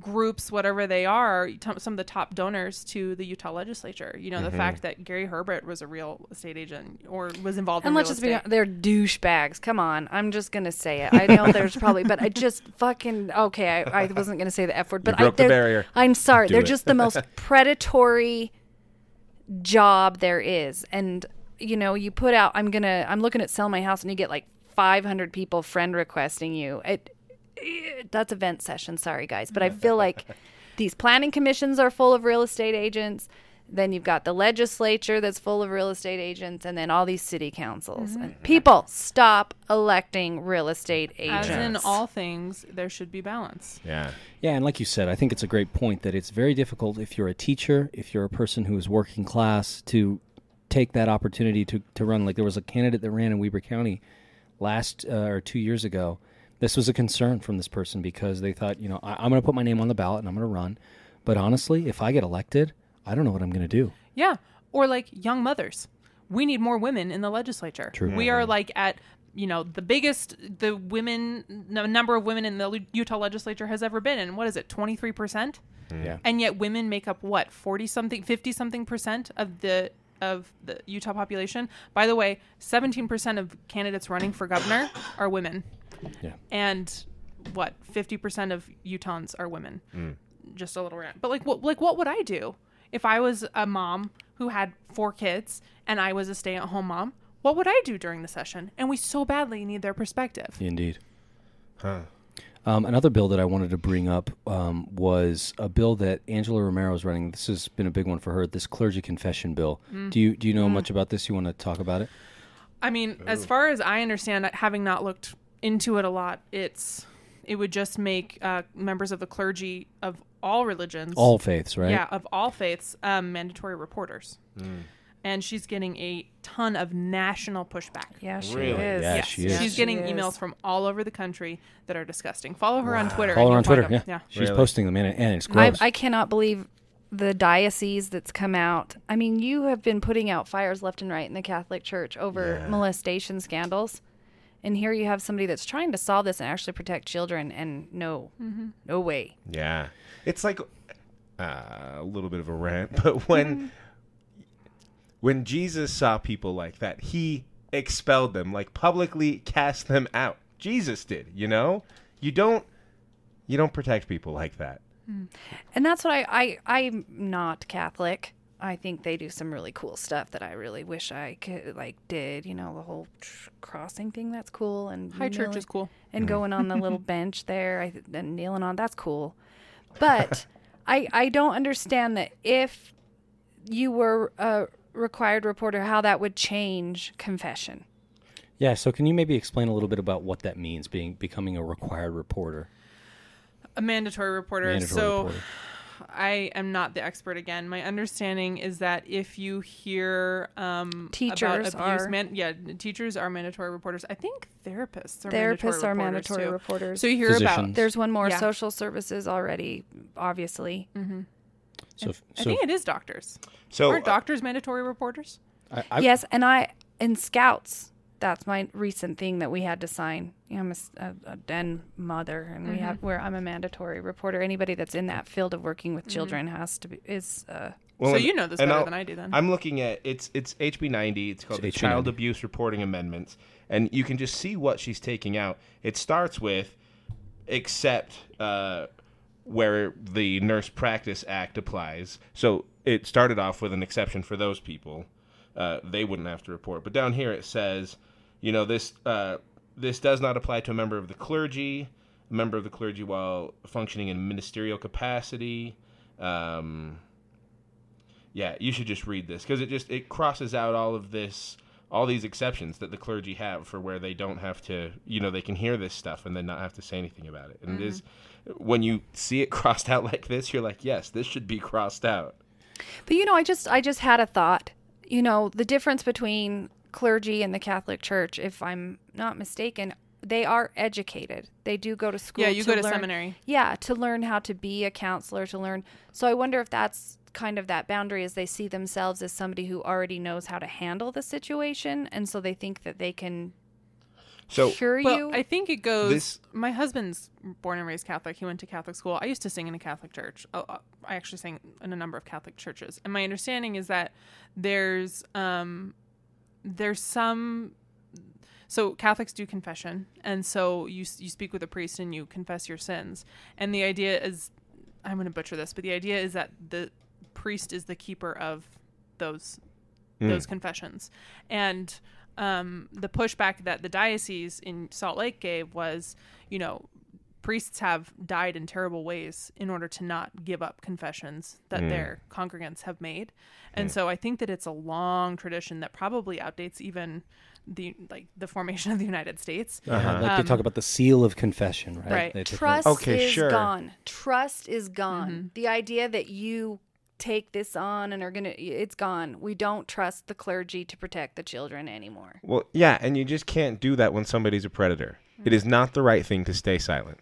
groups whatever they are t- some of the top donors to the Utah legislature you know Mm-hmm. the fact that Gary Herbert was a real estate agent or was involved And in let's real just be they're douchebags. Come on, I'm just gonna say it. I know there's probably, but I just fucking okay. I, I wasn't gonna say the f word, but broke I, the barrier. I'm sorry. Do they're it. just the most predatory job there is, and you know, you put out. I'm gonna. I'm looking at sell my house, and you get like 500 people friend requesting you. It, it that's event session. Sorry guys, but I feel like these planning commissions are full of real estate agents. Then you've got the legislature that's full of real estate agents, and then all these city councils. And people, stop electing real estate agents. as in all things there should be balance Yeah. Yeah, and like you said, I think it's a great point that it's very difficult if you're a teacher, if you're a person who is working class, to take that opportunity to, to run. Like there was a candidate that ran in Weber County last uh, or two years ago. This was a concern from this person because they thought, you know, I, I'm going to put my name on the ballot and I'm going to run. But honestly, if I get elected, I don't know what I'm going to do. Yeah. Or like young mothers. We need more women in the legislature. True. We are mm-hmm. like at, you know, the biggest the women n- number of women in the Utah legislature has ever been. And what is it, 23%? Mm-hmm. Yeah. And yet women make up what, 40 something, 50 something percent of the of the Utah population. By the way, 17% of candidates running for governor are women. Yeah. And what, 50% of Utahns are women. Just a little rant. But like what like what would I do if I was a mom who had four kids and I was a stay-at-home mom? What would I do during the session? And we so badly need their perspective. Indeed. Huh. Um, another bill that I wanted to bring up um, was a bill that Angela Romero is running. This has been a big one for her. This clergy confession bill. Do you do you know much about this? You want to talk about it? I mean, as far as I understand, having not looked into it a lot, it's it would just make uh, members of the clergy of all religions, All faiths, right? yeah, of all faiths, um, mandatory reporters. And she's getting a ton of national pushback. Yeah, she Really? is. Yeah, Yes. she is. She's getting She emails is. from all over the country that are disgusting. Follow her on Twitter. Follow her on Twitter. find Yeah, she's Really? posting them, and, and it's I. I cannot believe the diocese that's come out. I mean, you have been putting out fires left and right in the Catholic Church over Yeah. molestation scandals. And here you have somebody that's trying to solve this and actually protect children, and no, mm-hmm. no way. Yeah, it's like uh, a little bit of a rant, but when mm-hmm. when Jesus saw people like that, he expelled them, like publicly cast them out. Jesus did, you know. You don't you don't protect people like that. Mm. And that's what I, I I'm not Catholic. I think they do some really cool stuff that I really wish I could like did. You know, the whole tr- crossing thing. That's cool. And High church is cool. And mm. going on the little bench there I, th- and kneeling on. That's cool. But I I don't understand that if you were a required reporter, how that would change confession. yeah. So can you maybe explain a little bit about what that means, being becoming a required reporter? A mandatory reporter. Mandatory so reporter. I am not the expert again. My understanding is that if you hear um, Teachers about abuse, are. man, yeah, teachers are mandatory reporters. I think therapists are Therapists mandatory are reporters mandatory too. reporters. So you hear Physicians. about. There's one more Yeah. social services already, obviously. So, if- I so think it is doctors. So Aren't doctors mandatory reporters? I, I, yes, and I in scouts. That's my recent thing that we had to sign. You know, I'm a den mother, and we have where I'm a mandatory reporter. Anybody that's in that field of working with children has to be is. Uh, Well, So and- you know this better I'll- than I do then. I'm looking at it's it's HB 90. It's called It's the HB Child 90. Abuse Reporting Amendments, and you can just see what she's taking out. It starts with except uh, where the Nurse Practice Act applies. So it started off with an exception for those people. Uh, they wouldn't have to report. But down here it says, you know, this uh, this does not apply to a member of the clergy, a member of the clergy while functioning in ministerial capacity. Um, yeah, you should just read this because it just it crosses out all of this, all these exceptions that the clergy have for where they don't have to, you know, they can hear this stuff and then not have to say anything about it. And it is when you see it crossed out like this, you're like, yes, this should be crossed out. but you know, I just I just had a thought. You know, the difference between clergy in the Catholic Church, if I'm not mistaken, they are educated. They do go to school. Yeah, you go to learn- seminary. Yeah, to learn how to be a counselor, to learn. So I wonder if that's kind of that boundary as they see themselves as somebody who already knows how to handle the situation and so they think that they can So cure Well, you. I think it goes. This- my husband's born and raised Catholic. He went to Catholic school. I used to sing in a Catholic church. Oh, uh, I actually sang in a number of Catholic churches. And my understanding is that there's um, there's some. So Catholics do confession, and so you you speak with a priest and you confess your sins. And the idea is, I'm going to butcher this, but the idea is that the priest is the keeper of those those confessions. And um, the pushback that the diocese in Salt Lake gave was, you know, priests have died in terrible ways in order to not give up confessions that hmm. their congregants have made. And so I think that it's a long tradition that probably outdates even the like the formation of the United States. Yeah, like they um, talk about the seal of confession, right? Right. They- they- Trust Okay, is sure. gone. Trust is gone. Mm-hmm. The idea that you take this on and are going to it's gone. We don't trust the clergy to protect the children anymore. well, yeah, and you just can't do that when somebody's a predator. It is not the right thing to stay silent.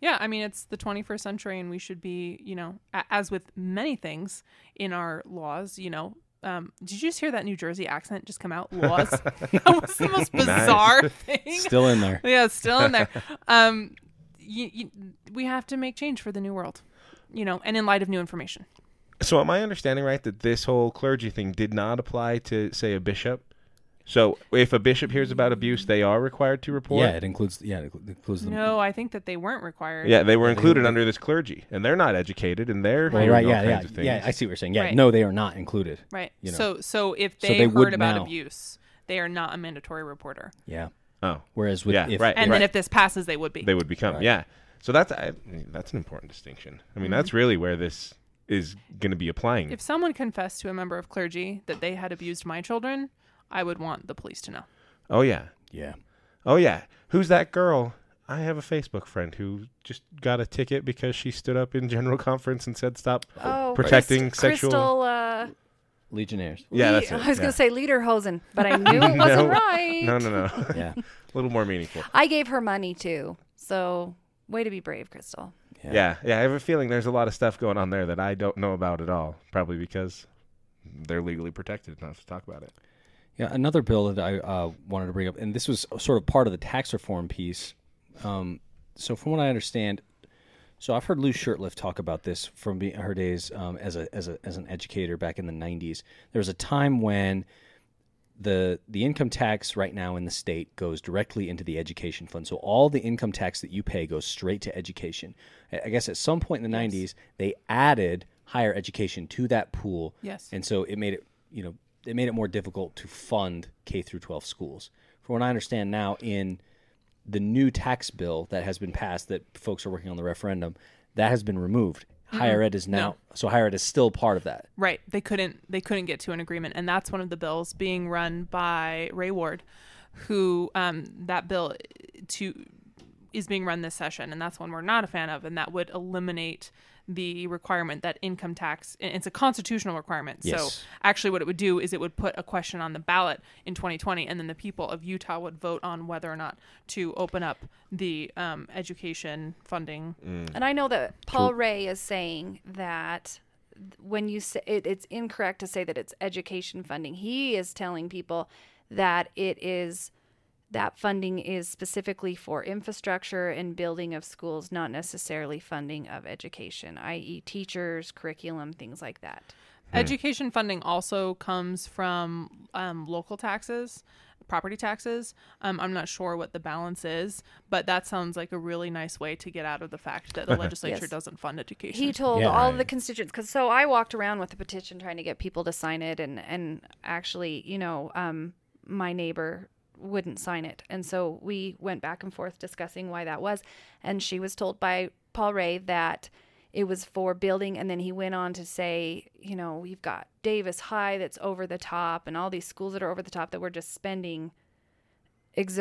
Yeah, I mean it's the 21st century, and we should be, you know, a- as with many things in our laws, you know. Um, did you just hear that New Jersey accent just come out? Laws. that was the most bizarre thing. Still in there. yeah, still in there. Um, you, you, we have to make change for the new world, you know, and in light of new information. So, am I understanding right that this whole clergy thing did not apply to, say, a bishop? So, if a bishop hears about abuse, they are required to report. Yeah, it includes. Yeah, it includes the. No, I think that they weren't required. Yeah, they were included under this clergy, and they're not educated, and they're Well, hearing right. all Yeah, kinds yeah, of things. yeah. I see what you're saying. Yeah, Right. no, they are not included. Right. You know. So, so if So they, they heard about now. abuse, they are not a mandatory reporter. Yeah. Oh, Whereas with Yeah, if, right. And then if this passes, they would be. they would become. Yeah. So that's I, that's an important distinction. I mean, that's mm-hmm. really where this is going to be applying. If someone confessed to a member of clergy that they had abused my children, I would want the police to know. Oh yeah, Yeah. oh yeah. Who's that girl? I have a Facebook friend who just got a ticket because she stood up in general conference and said stop Oh, protecting Chris- sexual. Crystal. Uh, Legionnaires. yeah, that's it. I was yeah. going to say Lederhosen, but I knew it wasn't No. right. No, no, no. Yeah. a little more meaningful. I gave her money too. So, way to be brave, Crystal. Yeah. yeah, I have a feeling there's a lot of stuff going on there that I don't know about at all. Probably because they're legally protected enough to talk about it. Yeah, another bill that I uh, wanted to bring up, and this was sort of part of the tax reform piece. Um, so, from what I understand, so I've heard Lou Shurtliff talk about this from her days um, as a as a as an educator back in the '90s. There was a time when the the income tax right now in the state goes directly into the education fund. So all the income tax that you pay goes straight to education. I I guess at some point in the '90s they added higher education to that pool. Yes. And so it made it you know it made it more difficult to fund K through 12 schools. From what I understand now, in the new tax bill that has been passed, that folks are working on the referendum, that has been removed. Higher ed is now so higher ed is still part of that. Right. They couldn't they couldn't get to an agreement. And that's one of the bills being run by Ray Ward, who um, that bill to is being run this session, and that's one we're not a fan of, and that would eliminate the requirement that income tax it's a constitutional requirement. Yes. So actually what it would do is it would put a question on the ballot in 2020 and then the people of Utah would vote on whether or not to open up the um, education funding. And I know that Paul Ray is saying that when you say it, it's incorrect to say that it's education funding. He is telling people that it is that funding is specifically for infrastructure and building of schools, not necessarily funding of education, i.e., teachers, curriculum, things like that. Education funding also comes from um, local taxes, property taxes. Um, I'm not sure what the balance is, but that sounds like a really nice way to get out of the fact that the legislature Yes. doesn't fund education. He told Yeah. all the constituents because so I walked around with a petition trying to get people to sign it, and and actually, you know, um, my neighbor wouldn't sign it, and so we went back and forth discussing why that was, and she was told by Paul Ray that it was for building, and then he went on to say, you know, we've got Davis High that's over the top, and all these schools that are over the top that we're just spending ex-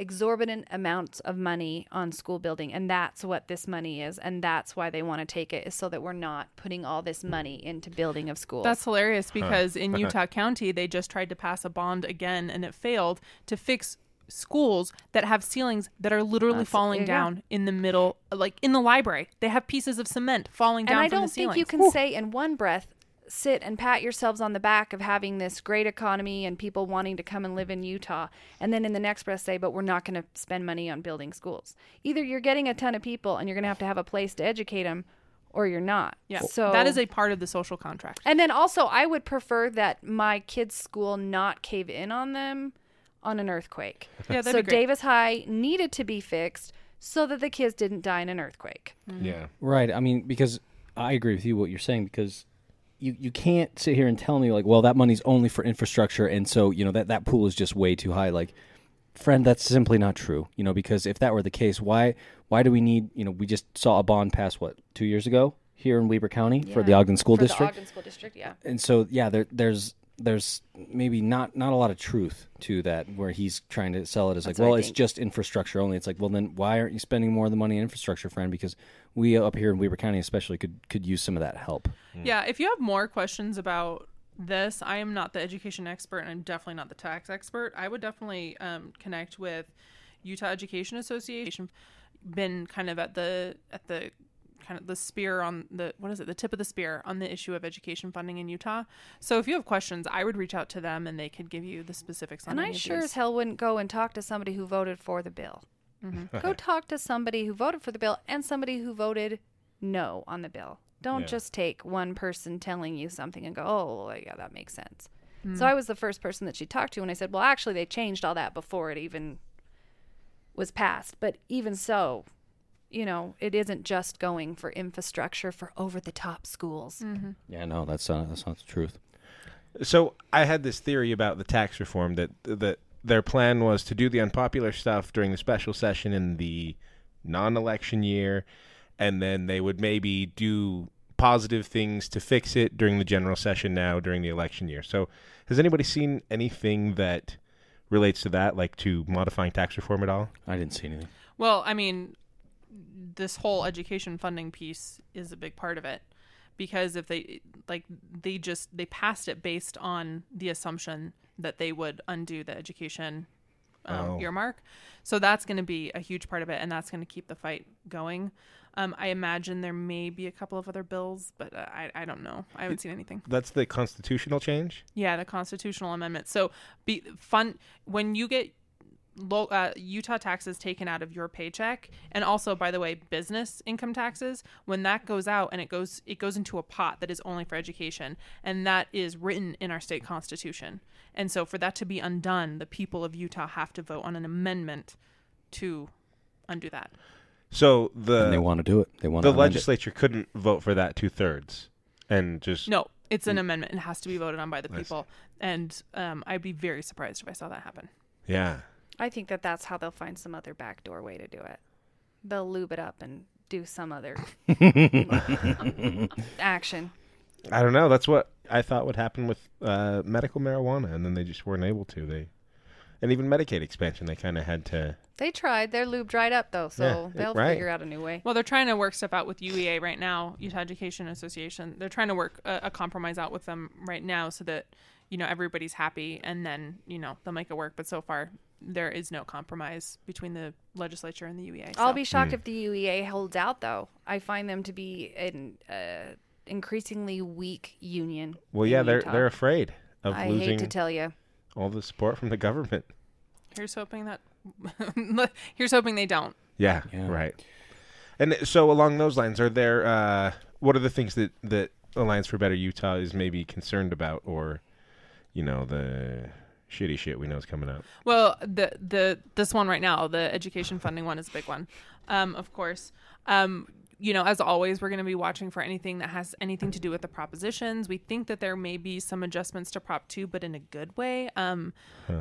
exorbitant amounts of money on school building and that's what this money is and that's why they want to take it is so that we're not putting all this money into building of schools That's hilarious because in Utah County, they just tried to pass a bond again and it failed to fix schools that have ceilings that are literally That's- falling yeah. down in the middle, like in the library. They have pieces of cement falling and down i from don't the think ceilings. you can say in one breath sit and pat yourselves on the back of having this great economy and people wanting to come and live in Utah and then in the next breath say but we're not going to spend money on building schools either you're getting a ton of people and you're going to have to have a place to educate them or you're not Yeah, so that is a part of the social contract. And then also, I would prefer that my kids' school not cave in on them on an earthquake. Yeah, that'd so be great. Davis High needed to be fixed so that the kids didn't die in an earthquake. Mm-hmm. Yeah. Right. I mean, because I agree with you what you're saying because you, you can't sit here and tell me like, well, that money's only for infrastructure, and so you know that that pool is just way too high. Like, friend, that's simply not true. You know, because if that were the case, why why do we need? You know, we just saw a bond pass what two years ago here in Weber County for the Ogden School For the District, Ogden School District, yeah. and so yeah, there there's there's maybe not not a lot of truth to that where he's trying to sell it as like That's what well it's just infrastructure only. It's like well then why aren't you spending more of the money in infrastructure friend? Because we up here in weber county especially could could use some of that help. Yeah, if you have more questions about this, I am not the education expert and I'm definitely not the tax expert. I would definitely um, connect with Utah Education Association. Been kind of at the at the kind of the spear on the what is it the tip of the spear on the issue of education funding in Utah. So if you have questions, I would reach out to them and they could give you the specifics on. And I sure as hell wouldn't go and talk to somebody who voted for the bill. Mm-hmm. go talk to somebody who voted for the bill and somebody who voted no on the bill. Don't Yeah. just take one person telling you something and go, oh, yeah, that makes sense. Mm. So I was the first person that she talked to, and I said, well, actually, they changed all that before it even was passed. But even so, you know, it isn't just going for infrastructure for over the top schools. yeah no that's uh, that's not the truth So I had this theory about the tax reform that that their plan was to do the unpopular stuff during the special session in the non-election year, and then they would maybe do positive things to fix it during the general session now during the election year. So, has anybody seen anything that relates to that, like to modifying tax reform at all? I didn't see anything. Well, I mean, this whole education funding piece is a big part of it because if they like they just they passed it based on the assumption that they would undo the education um, Oh. earmark. So that's going to be a huge part of it, and that's going to keep the fight going. Um, I imagine there may be a couple of other bills, but uh, I I don't know. I haven't seen anything. That's the constitutional change. Yeah, the constitutional amendment. So be fun when you get lo- uh, Utah taxes taken out of your paycheck, and also, by the way, business income taxes. When that goes out and it goes it goes into a pot that is only for education, and that is written in our state constitution. And so, for that to be undone, the people of Utah have to vote on an amendment to undo that. So the and they want to do it. They want the to legislature couldn't vote for that two thirds, and just No, it's an amendment. It has to be voted on by the people, and um, I'd be very surprised if I saw that happen. yeah. I think that that's how they'll find some other backdoor way to do it. They'll lube it up and do some other action. I don't know. That's what I thought would happen with uh, medical marijuana, and then they just weren't able to. They and even Medicaid expansion, they kind of had to. They tried. Their lube dried up though, so Yeah, they'll right. figure out a new way. Well, they're trying to work stuff out with UEA right now, Utah Education Association. They're trying to work a, a compromise out with them right now so that you know everybody's happy, and then you know they'll make it work. But so far, there is no compromise between the legislature and the UEA. I'll be shocked if the UEA holds out though. I find them to be an uh, increasingly weak union. Well, yeah, they're Utah. they're afraid of I losing hate to tell you. all the support from the government. Here's hoping that. here's hoping they don't. Yeah, Yeah. right. And so along those lines, are there uh, what are the things that that Alliance for Better Utah is maybe concerned about, or you know the shitty shit we know is coming out? Well, the the this one right now, the education funding one is a big one. Um, of course. Um, you know, as always, we're going to be watching for anything that has anything to do with the propositions. We think that there may be some adjustments to Prop Two, but in a good way. Um,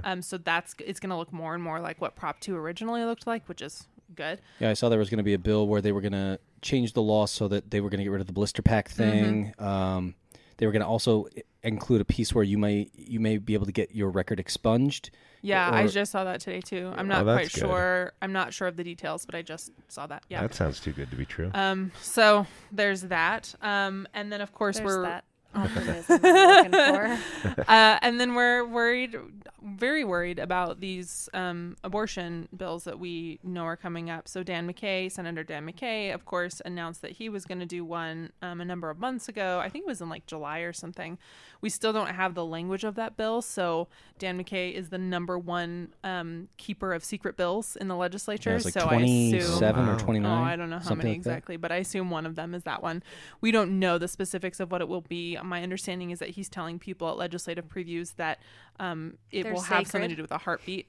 um, so that's it's going to look more and more like what Prop Two originally looked like, which is good. Yeah, I saw there was going to be a bill where they were going to change the law so that they were going to get rid of the blister pack thing. Um, they were going to also include a piece where you may you may be able to get your record expunged. Yeah, I just saw that today too. I'm not Oh, quite that's good. sure. I'm not sure of the details, but I just saw that. Yeah. That sounds too good to be true. Um, so there's that. Um, and then of course There's we're that optimism looking for. uh, and then we're worried, very worried about these um, abortion bills that we know are coming up. So Dan McCay, Senator Dan McCay, of course, announced that he was going to do one um, a number of months ago. I think it was in like July or something. We still don't have the language of that bill. So Dan McCay is the number one um, keeper of secret bills in the legislature. Yeah, like so I assume seven Wow. or twenty Oh, nine. I don't know how many like that. exactly, but I assume one of them is that one. We don't know the specifics of what it will be. My understanding is that he's telling people at legislative previews that um, it They're will have something to do with a heartbeat.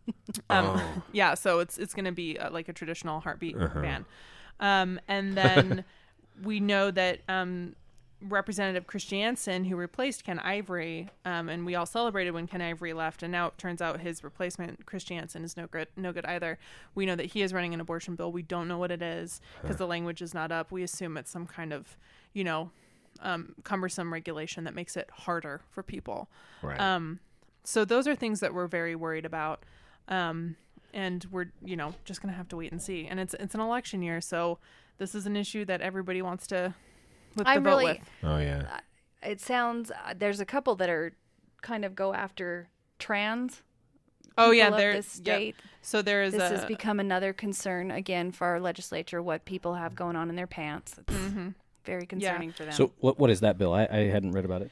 um, Yeah, so it's it's going to be uh, like a traditional heartbeat ban. Um, and then we know that um, Representative Christiansen, who replaced Ken Ivory, um, and we all celebrated when Ken Ivory left, and now it turns out his replacement Christiansen is no good, no good either. We know that he is running an abortion bill. We don't know what it is because the language is not up. We assume it's some kind of, you know, um, cumbersome regulation that makes it harder for people. right. Um, so those are things that we're very worried about. Um, and we're, you know, just going to have to wait and see. And it's it's an election year, so this is an issue that everybody wants to with the I'm vote really. with. oh yeah. It sounds uh, there's a couple that are kind of go after trans. Oh yeah, people of there. yep. state. So there is This a has become another concern again for our legislature. What people have going on in their pants. It's Mhm. Very concerning for them. So what what is that bill? I, I hadn't read about it.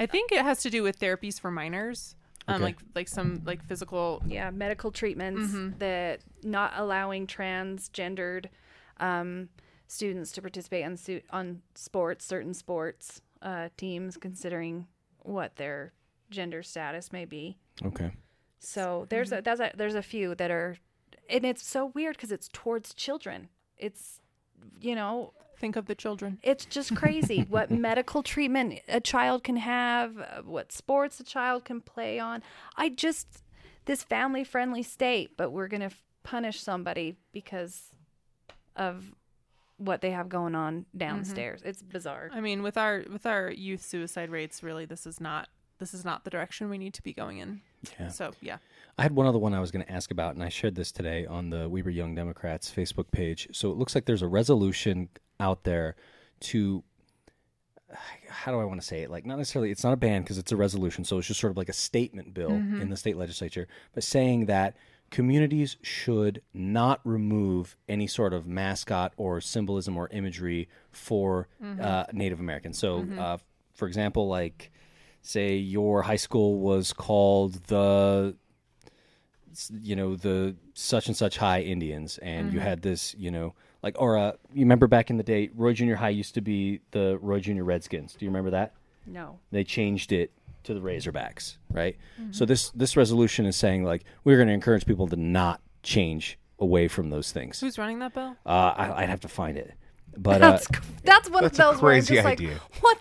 I think it has to do with therapies for minors. Um, Okay. like like some like physical. yeah, medical treatments Mm-hmm. that not allowing transgendered um, students to participate on su- on sports, certain sports uh, teams, considering what their gender status may be. Okay. So there's Mm-hmm. a, that's a there's a few that are, and it's so weird because it's towards children. It's, you know, Think of the children. it's just crazy what medical treatment a child can have, uh, what sports a child can play on. I just this family friendly state, but we're gonna f- punish somebody because of what they have going on downstairs. It's bizarre. I mean, with our with our youth suicide rates, really, this is not this is not the direction we need to be going in. Yeah. So yeah, I had one other one I was going to ask about, and I shared this today on the Weber Young Democrats Facebook page. So it looks like there's a resolution out there to. How do I want to say it? Like, not necessarily, it's not a ban because it's a resolution. So it's just sort of like a statement bill in the state legislature, but saying that communities should not remove any sort of mascot or symbolism or imagery for uh, Native Americans. So, uh, for example, like, say your high school was called the you know the such and such high Indians, and you had this, you know, like or uh, you remember back in the day, Roy Junior High used to be the Roy Junior Redskins. Do you remember that? no. They changed it to the Razorbacks, right? So this this resolution is saying like we're going to encourage people to not change away from those things. Uh, who's running that bill? I, I'd have to find it, but uh, That's that's one that's of a those where I'm crazy just idea. like, what?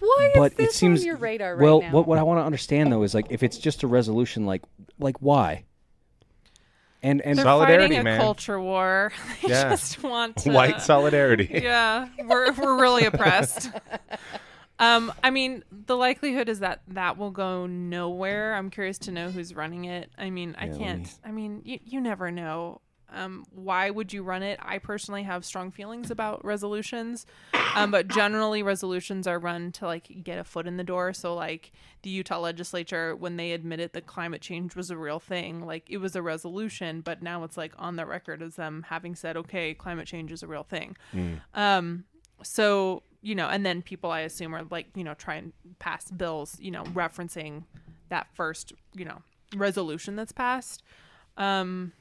Why is this it seems on your radar right well. now? Well, what what I want to understand though is like if it's just a resolution, like like why? And and They're Solidarity, fighting a man. culture war. they Yeah. just want to, White solidarity. yeah, we're we're really oppressed. Um, I mean, the likelihood is that that will go nowhere. I'm curious to know who's running it. I mean, I let can't. me- I mean, you you never know. Um, why would you run it? I personally have strong feelings about resolutions, um, but generally resolutions are run to like get a foot in the door. So like the Utah legislature, when they admitted that climate change was a real thing, like it was a resolution, but now it's like on the record as them having said, okay, climate change is a real thing. Um, so you know, and then people I assume are like you know try and pass bills, you know, referencing that first you know resolution that's passed. Um,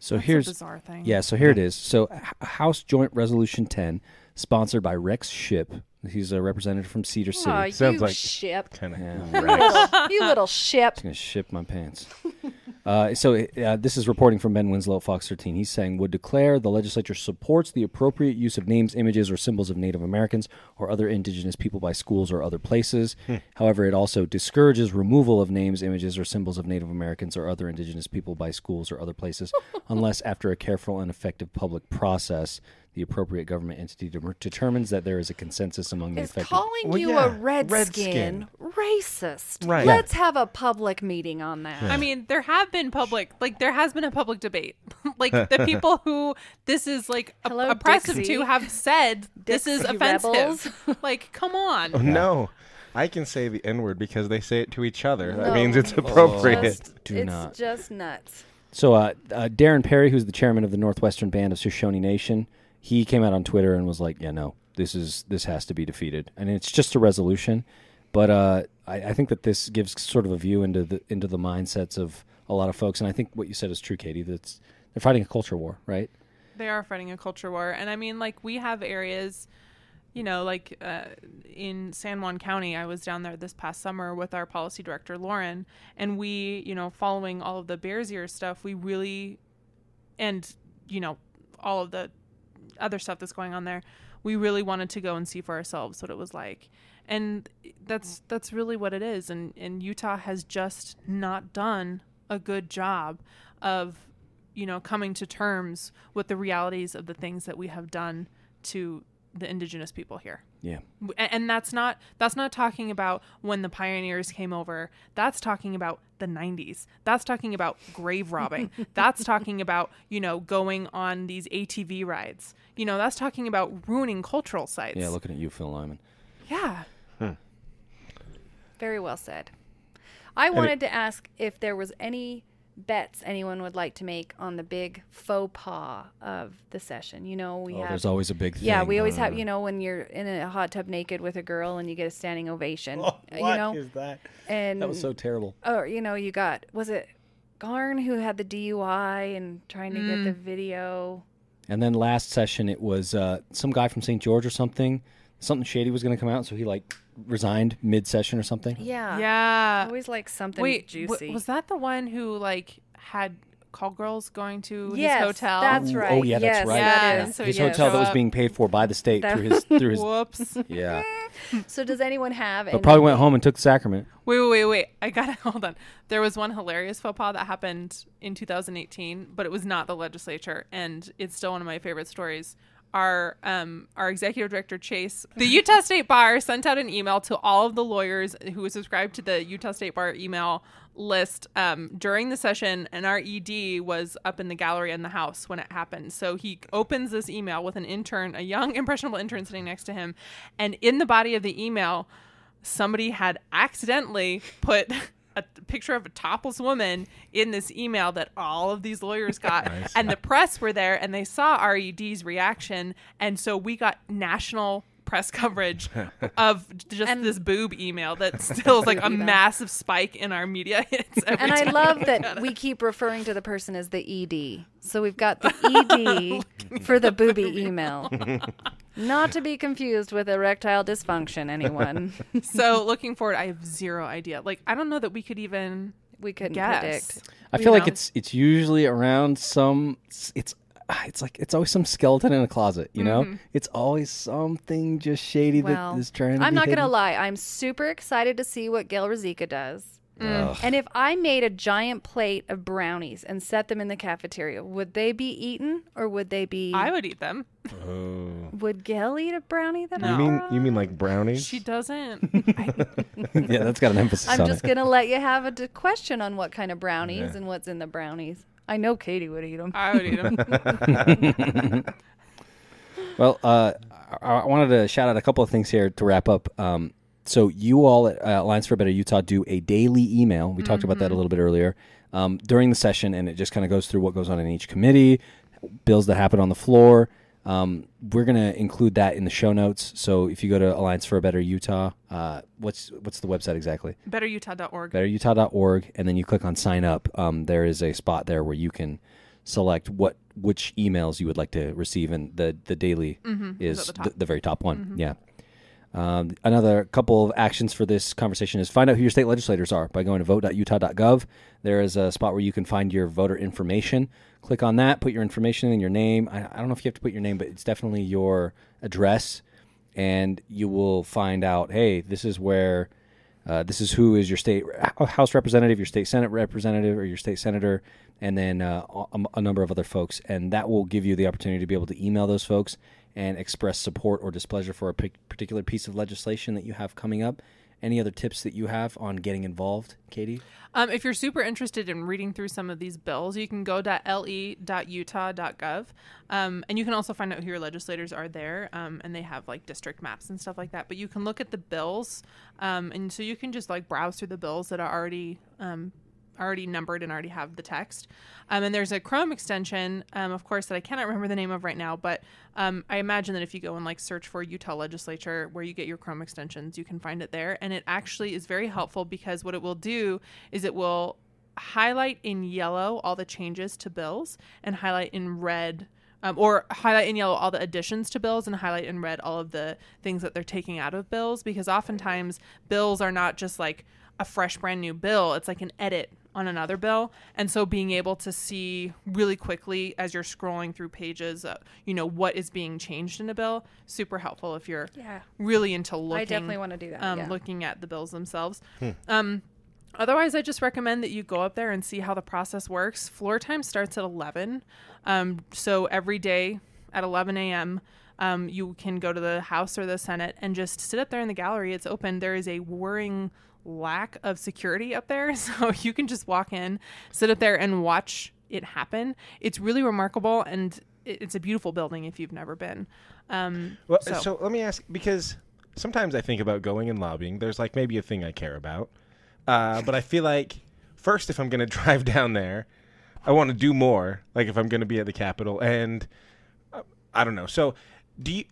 so that's here's a bizarre thing. Yeah, so here it is. So H- House Joint Resolution 10, sponsored by Rex Shipp. He's a representative from Cedar City. Aw, Sounds you like- ship. Kind of. Yeah. You little, you little ship. He's gonna ship my pants. uh, so uh, this is reporting from Ben Winslow at Fox 13. He's saying would declare the legislature supports the appropriate use of names, images, or symbols of Native Americans or other indigenous people by schools or other places. However, it also discourages removal of names, images, or symbols of Native Americans or other indigenous people by schools or other places, unless after a careful and effective public process. The appropriate government entity de- determines that there is a consensus among the Is affected. calling Well, you yeah, a redskin, redskin. racist? Right. Let's have a public meeting on that. I mean, there have been public, like there has been a public debate. like the people who this is like op- Hello, oppressive Dixie. to have said this is offensive. rebels. like, come on. Oh, no. I can say the N word because they say it to each other. That means it's appropriate. Just- Do it's not. just nuts. So uh, uh, Darren Parry, who's the chairman of the Northwestern Band of Shoshone Nation, he came out on Twitter and was like, "Yeah, no, this is this has to be defeated." And it's just a resolution, but uh, I, I think that this gives sort of a view into the into the mindsets of a lot of folks. And I think what you said is true, Katie. That's they're fighting a culture war, right? They are fighting a culture war. And I mean, like, we have areas, you know, like uh, in San Juan County, I was down there this past summer with our policy director, Lauren, and we, you know, following all of the Bears Ear stuff, we really, and, you know, all of the other stuff that's going on there, we really wanted to go and see for ourselves what it was like. And that's that's really what it is. And and Utah has just not done a good job of you know, coming to terms with the realities of the things that we have done to the indigenous people here. Yeah. And that's not that's not talking about when the pioneers came over. That's talking about the 90s. That's talking about grave robbing. that's talking about, you know, going on these ATV rides. You know, that's talking about ruining cultural sites. Yeah, looking at you, Phil Lyman. Yeah. Very well said. I wanted to ask if there was any bets anyone would like to make on the big faux pas of the session. You know, we Oh, have there's always a big thing. yeah, we always Uh, have you know when you're in a hot tub naked with a girl and you get a standing ovation. Oh, uh, you know, that? and That was so terrible. or you know you got was it Garn who had the DUI and trying to get the video. And then last session, it was uh, some guy from St. George or something. Something shady was going to come out, so he like resigned mid-session or something. Yeah, Yeah. always like something Wait, w- juicy. was that the one who like had call girls going to yes, his hotel? That's oh, right. Oh yeah, that's Yes, right. that Yeah. is. So His yeah, hotel that show was being paid for by the state That- through his through his. Whoops. yeah, So does anyone have? but probably went home and took the sacrament. Wait, wait, wait, wait. I gotta hold on. There was one hilarious faux pas that happened in 2018, but it was not the legislature, and it's still one of my favorite stories. Our um, our executive director Chase, the Utah State Bar sent out an email to all of the lawyers who subscribed to the Utah State Bar email list um, during the session, and our ED was up in the gallery in the house when it happened. So he opens this email with an intern, a young impressionable intern sitting next to him, and in the body of the email, somebody had accidentally put. A picture of a topless woman in this email that all of these lawyers got, and the press were there, and they saw RED's reaction, and so we got national press coverage of just And- this boob email that still is like a massive spike in our media hits. Every And I love that we keep referring to the person as the ED. So we've got the ED for the booby email. Not to be confused with erectile dysfunction, anyone. So looking forward, I have zero idea. Like I don't know that we could even We couldn't guess. predict. I You feel like it's it's usually around some it's ah, it's like it's always some skeleton in a closet, you know? It's always something just shady Well, that is trying to I'm be not going to lie. I'm super excited to see what Gayle Ruzicka does. Mm. And if I made a giant plate of brownies and set them in the cafeteria, would they be eaten or would they be? I would eat them. Oh. Would Gayle eat a brownie that I You mean brought? you mean like brownies? She doesn't. I, yeah, that's got an emphasis I'm on just it. gonna let you have a d- question on what kind of brownies Yeah. and what's in the brownies. I know Katie would eat them. I would eat them. Well, uh, I, I wanted to shout out a couple of things here to wrap up. Um, so you all at uh, Alliance for a Better Utah do a daily email. We talked about that a little bit earlier um, during the session, and it just kind of goes through what goes on in each committee, bills that happen on the floor. Um, we're gonna include that in the show notes. So if you go to Alliance for a Better Utah, uh, what's what's the website exactly? BetterUtah.org. betterutah.org and then you click on sign up um, there is a spot there where you can select what which emails you would like to receive and the the daily is at the the, top. the very top one yeah um, another couple of actions for this conversation is find out who your state legislators are by going to vote.utah.gov. There is a spot where you can find your voter information. Click on that, put your information in, your name. I, I don't know if you have to put your name, but it's definitely your address, and you will find out. Hey, this is where, uh, this is who is your state house representative, your state senate representative, or your state senator, and then uh, a, a number of other folks, and that will give you the opportunity to be able to email those folks and express support or displeasure for a particular piece of legislation that you have coming up. Any other tips that you have on getting involved, Katie? Um, if you're super interested in reading through some of these bills, you can go to le.utah.gov. Um, and you can also find out who your legislators are there. Um, and they have like district maps and stuff like that. But you can look at the bills. Um, and so you can just like browse through the bills that are already. Already numbered and already have the text. Um, and there's a chrome extension um, of course that i cannot remember the name of right now but um, i imagine that if you go and like search for utah legislature where you get your chrome extensions you can find it there. And it actually is very helpful because what it will do is it will highlight in yellow all the changes to bills and highlight in red um, or highlight in yellow all the additions to bills and highlight in red all of the things that they're taking out of bills because oftentimes bills are not just like a fresh brand new bill. It's like an edit on another bill and so being able to see really quickly as you're scrolling through pages uh, you know what is being changed in a bill super helpful if you're Yeah. really into looking I definitely want to do that. um, yeah. looking at the bills themselves. Um, otherwise, I just recommend that you go up there and see how the process works. Floor time starts at 11. Um, so every day at 11 a.m., um, you can go to the House or the Senate and just sit up there in the gallery. It's open. There is a worrying lack of security up there. So you can just walk in, sit up there, and watch it happen. It's really remarkable and it's a beautiful building if you've never been. Um, Well, so- so. let me ask because sometimes I think about going and lobbying. There's like maybe a thing I care about, uh, but I feel like first if I'm going to drive down there, I want to do more. Like if I'm going to be at the Capitol, and uh, I don't know. So do you?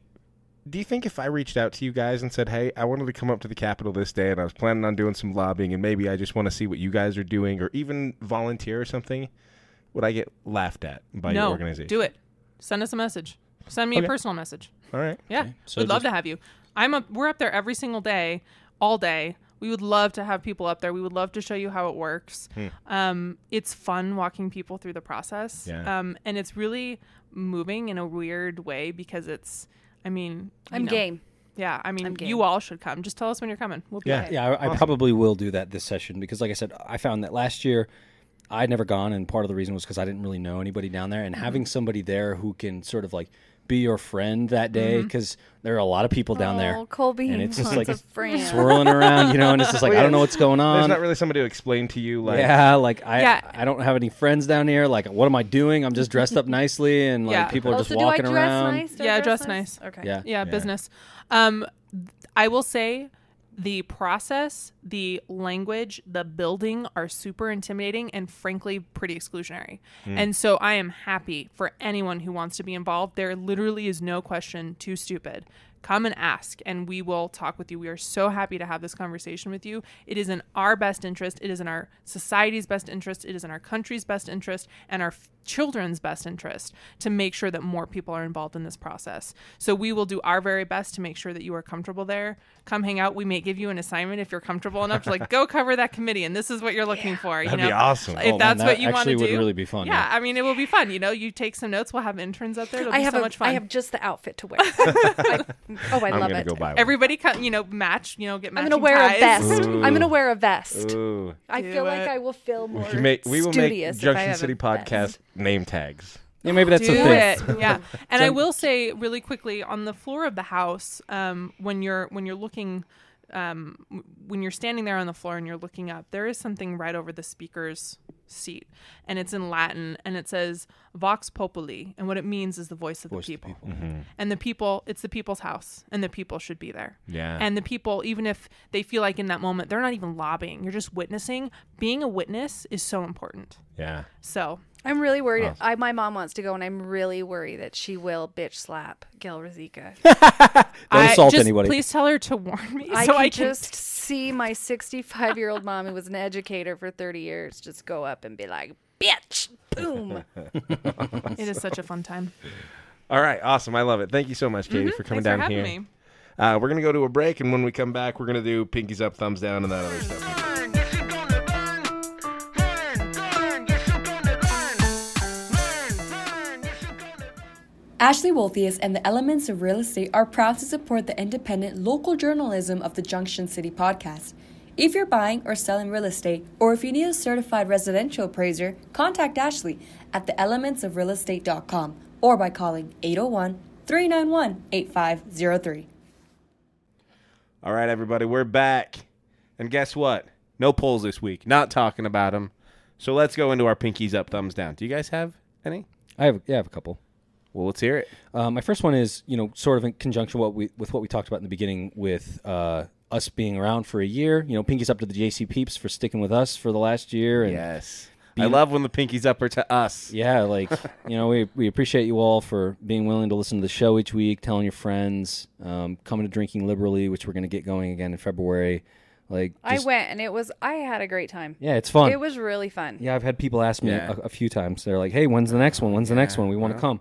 Do you think if I reached out to you guys and said, "Hey, I wanted to come up to the Capitol this day, and I was planning on doing some lobbying, and maybe I just want to see what you guys are doing, or even volunteer or something," would I get laughed at by no, your organization? do it. Send us a message. Send me Okay. a personal message. All right. Yeah, So we'd love to have you. I'm up. We're up there every single day, all day. We would love to have people up there. We would love to show you how it works. Um, it's fun walking people through the process. Yeah. Um, and it's really moving in a weird way because it's. I mean, I'm know, game. Yeah, I mean, you all should come. Just tell us when you're coming. We'll be Yeah. there. Yeah, I, I probably will do that this session because, like I said, I found that last year I'd never gone, and part of the reason was because I didn't really know anybody down there, and mm-hmm. having somebody there who can sort of like be your friend that day because there are a lot of people down there. Oh, Colby and it's just like a friend. swirling around, you know, and it's just like I don't know what's going on. There's not really somebody to explain to you like yeah, like I Yeah. I don't have any friends down here. Like, what am I doing? I'm just dressed up nicely, and like Yeah. people are Oh, just so do I walking dress around. nice? Do I Yeah, dress dress nice. Okay. Yeah, yeah, business. Um, I will say the process, the language, the building are super intimidating and frankly pretty exclusionary. Hmm. And so I am happy for anyone who wants to be involved. There literally is no question too stupid. Come and ask, and we will talk with you. We are so happy to have this conversation with you. It is in our best interest. It is in our society's best interest. It is in our country's best interest and our f- children's best interest to make sure that more people are involved in this process. So we will do our very best to make sure that you are comfortable there. Come hang out. We may give you an assignment if you're comfortable enough to like go cover that committee, and this is what you're looking for. You That'd know, be awesome. If Oh, man, that's that what you want to actually do, would really be fun, Yeah, yeah. I mean, it will be fun. You know, you take some notes. We'll have interns out there. It'll I be have so a, much fun. I have just the outfit to wear. I- oh, I I'm love gonna it. go buy one. Everybody, come, you know, match. You know, get matched. I'm matching gonna wear ties. a vest. I'm gonna wear a vest. Ooh. I Do feel like it. I will feel more We, can make, we will make studious if I Junction have a City vest. podcast name tags. Yeah, maybe that's do the thing. it yeah and i will say really quickly on the floor of the house um, when you're when you're looking um, w- when you're standing there on the floor and you're looking up there is something right over the speaker's seat and it's in latin and it says vox populi and what it means is the voice of Voice the of the people, Mm-hmm. and the people it's the people's house and the people should be there Yeah. and the people even if they feel like in that moment they're not even lobbying you're just witnessing being a witness is so important Yeah. so I'm really worried. Awesome. I, my mom wants to go, and I'm really worried that she will bitch slap Gayle Ruzicka. Don't I- assault just anybody. Please tell her to warn me I so can I can just see my 65 year old mom, who was an educator for 30 years, just go up and be like, "Bitch, boom." It is such a fun time. All right. Awesome. I love it. Thank you so much, Katie, for coming Mm-hmm. Thanks down for having here. me. Uh, we're gonna go to a break, and when we come back, we're gonna do pinkies up, thumbs down, and that other stuff. Ashley Wolthius and the Elements of Real Estate are proud to support the independent local journalism of the Junction City podcast. If you're buying or selling real estate, or if you need a certified residential appraiser, contact Ashley at theelementsofrealestate.com or by calling 801 391 8503. All right, everybody, we're back. And guess what? No polls this week. Not talking about them. So let's go into our pinkies up, thumbs down. Do you guys have any? I have yeah, I have a couple. Well, let's hear it. Uh, my first one is, you know, sort of in conjunction what we, with what we talked about in the beginning with uh, us being around for a year. You know, pinkies up to the JC peeps for sticking with us for the last year. And Yes. I love when the pinkies up are to us. yeah, like you know, we we appreciate you all for being willing to listen to the show each week, telling your friends, um, coming to drinking liberally, which we're going to get going again in February. Like, I went, and it was, I had a great time. Yeah, it's fun. It was really fun. Yeah, I've had people ask me Yeah. a, a few times. They're like, "Hey, when's the next one? When's the next one? We want to come."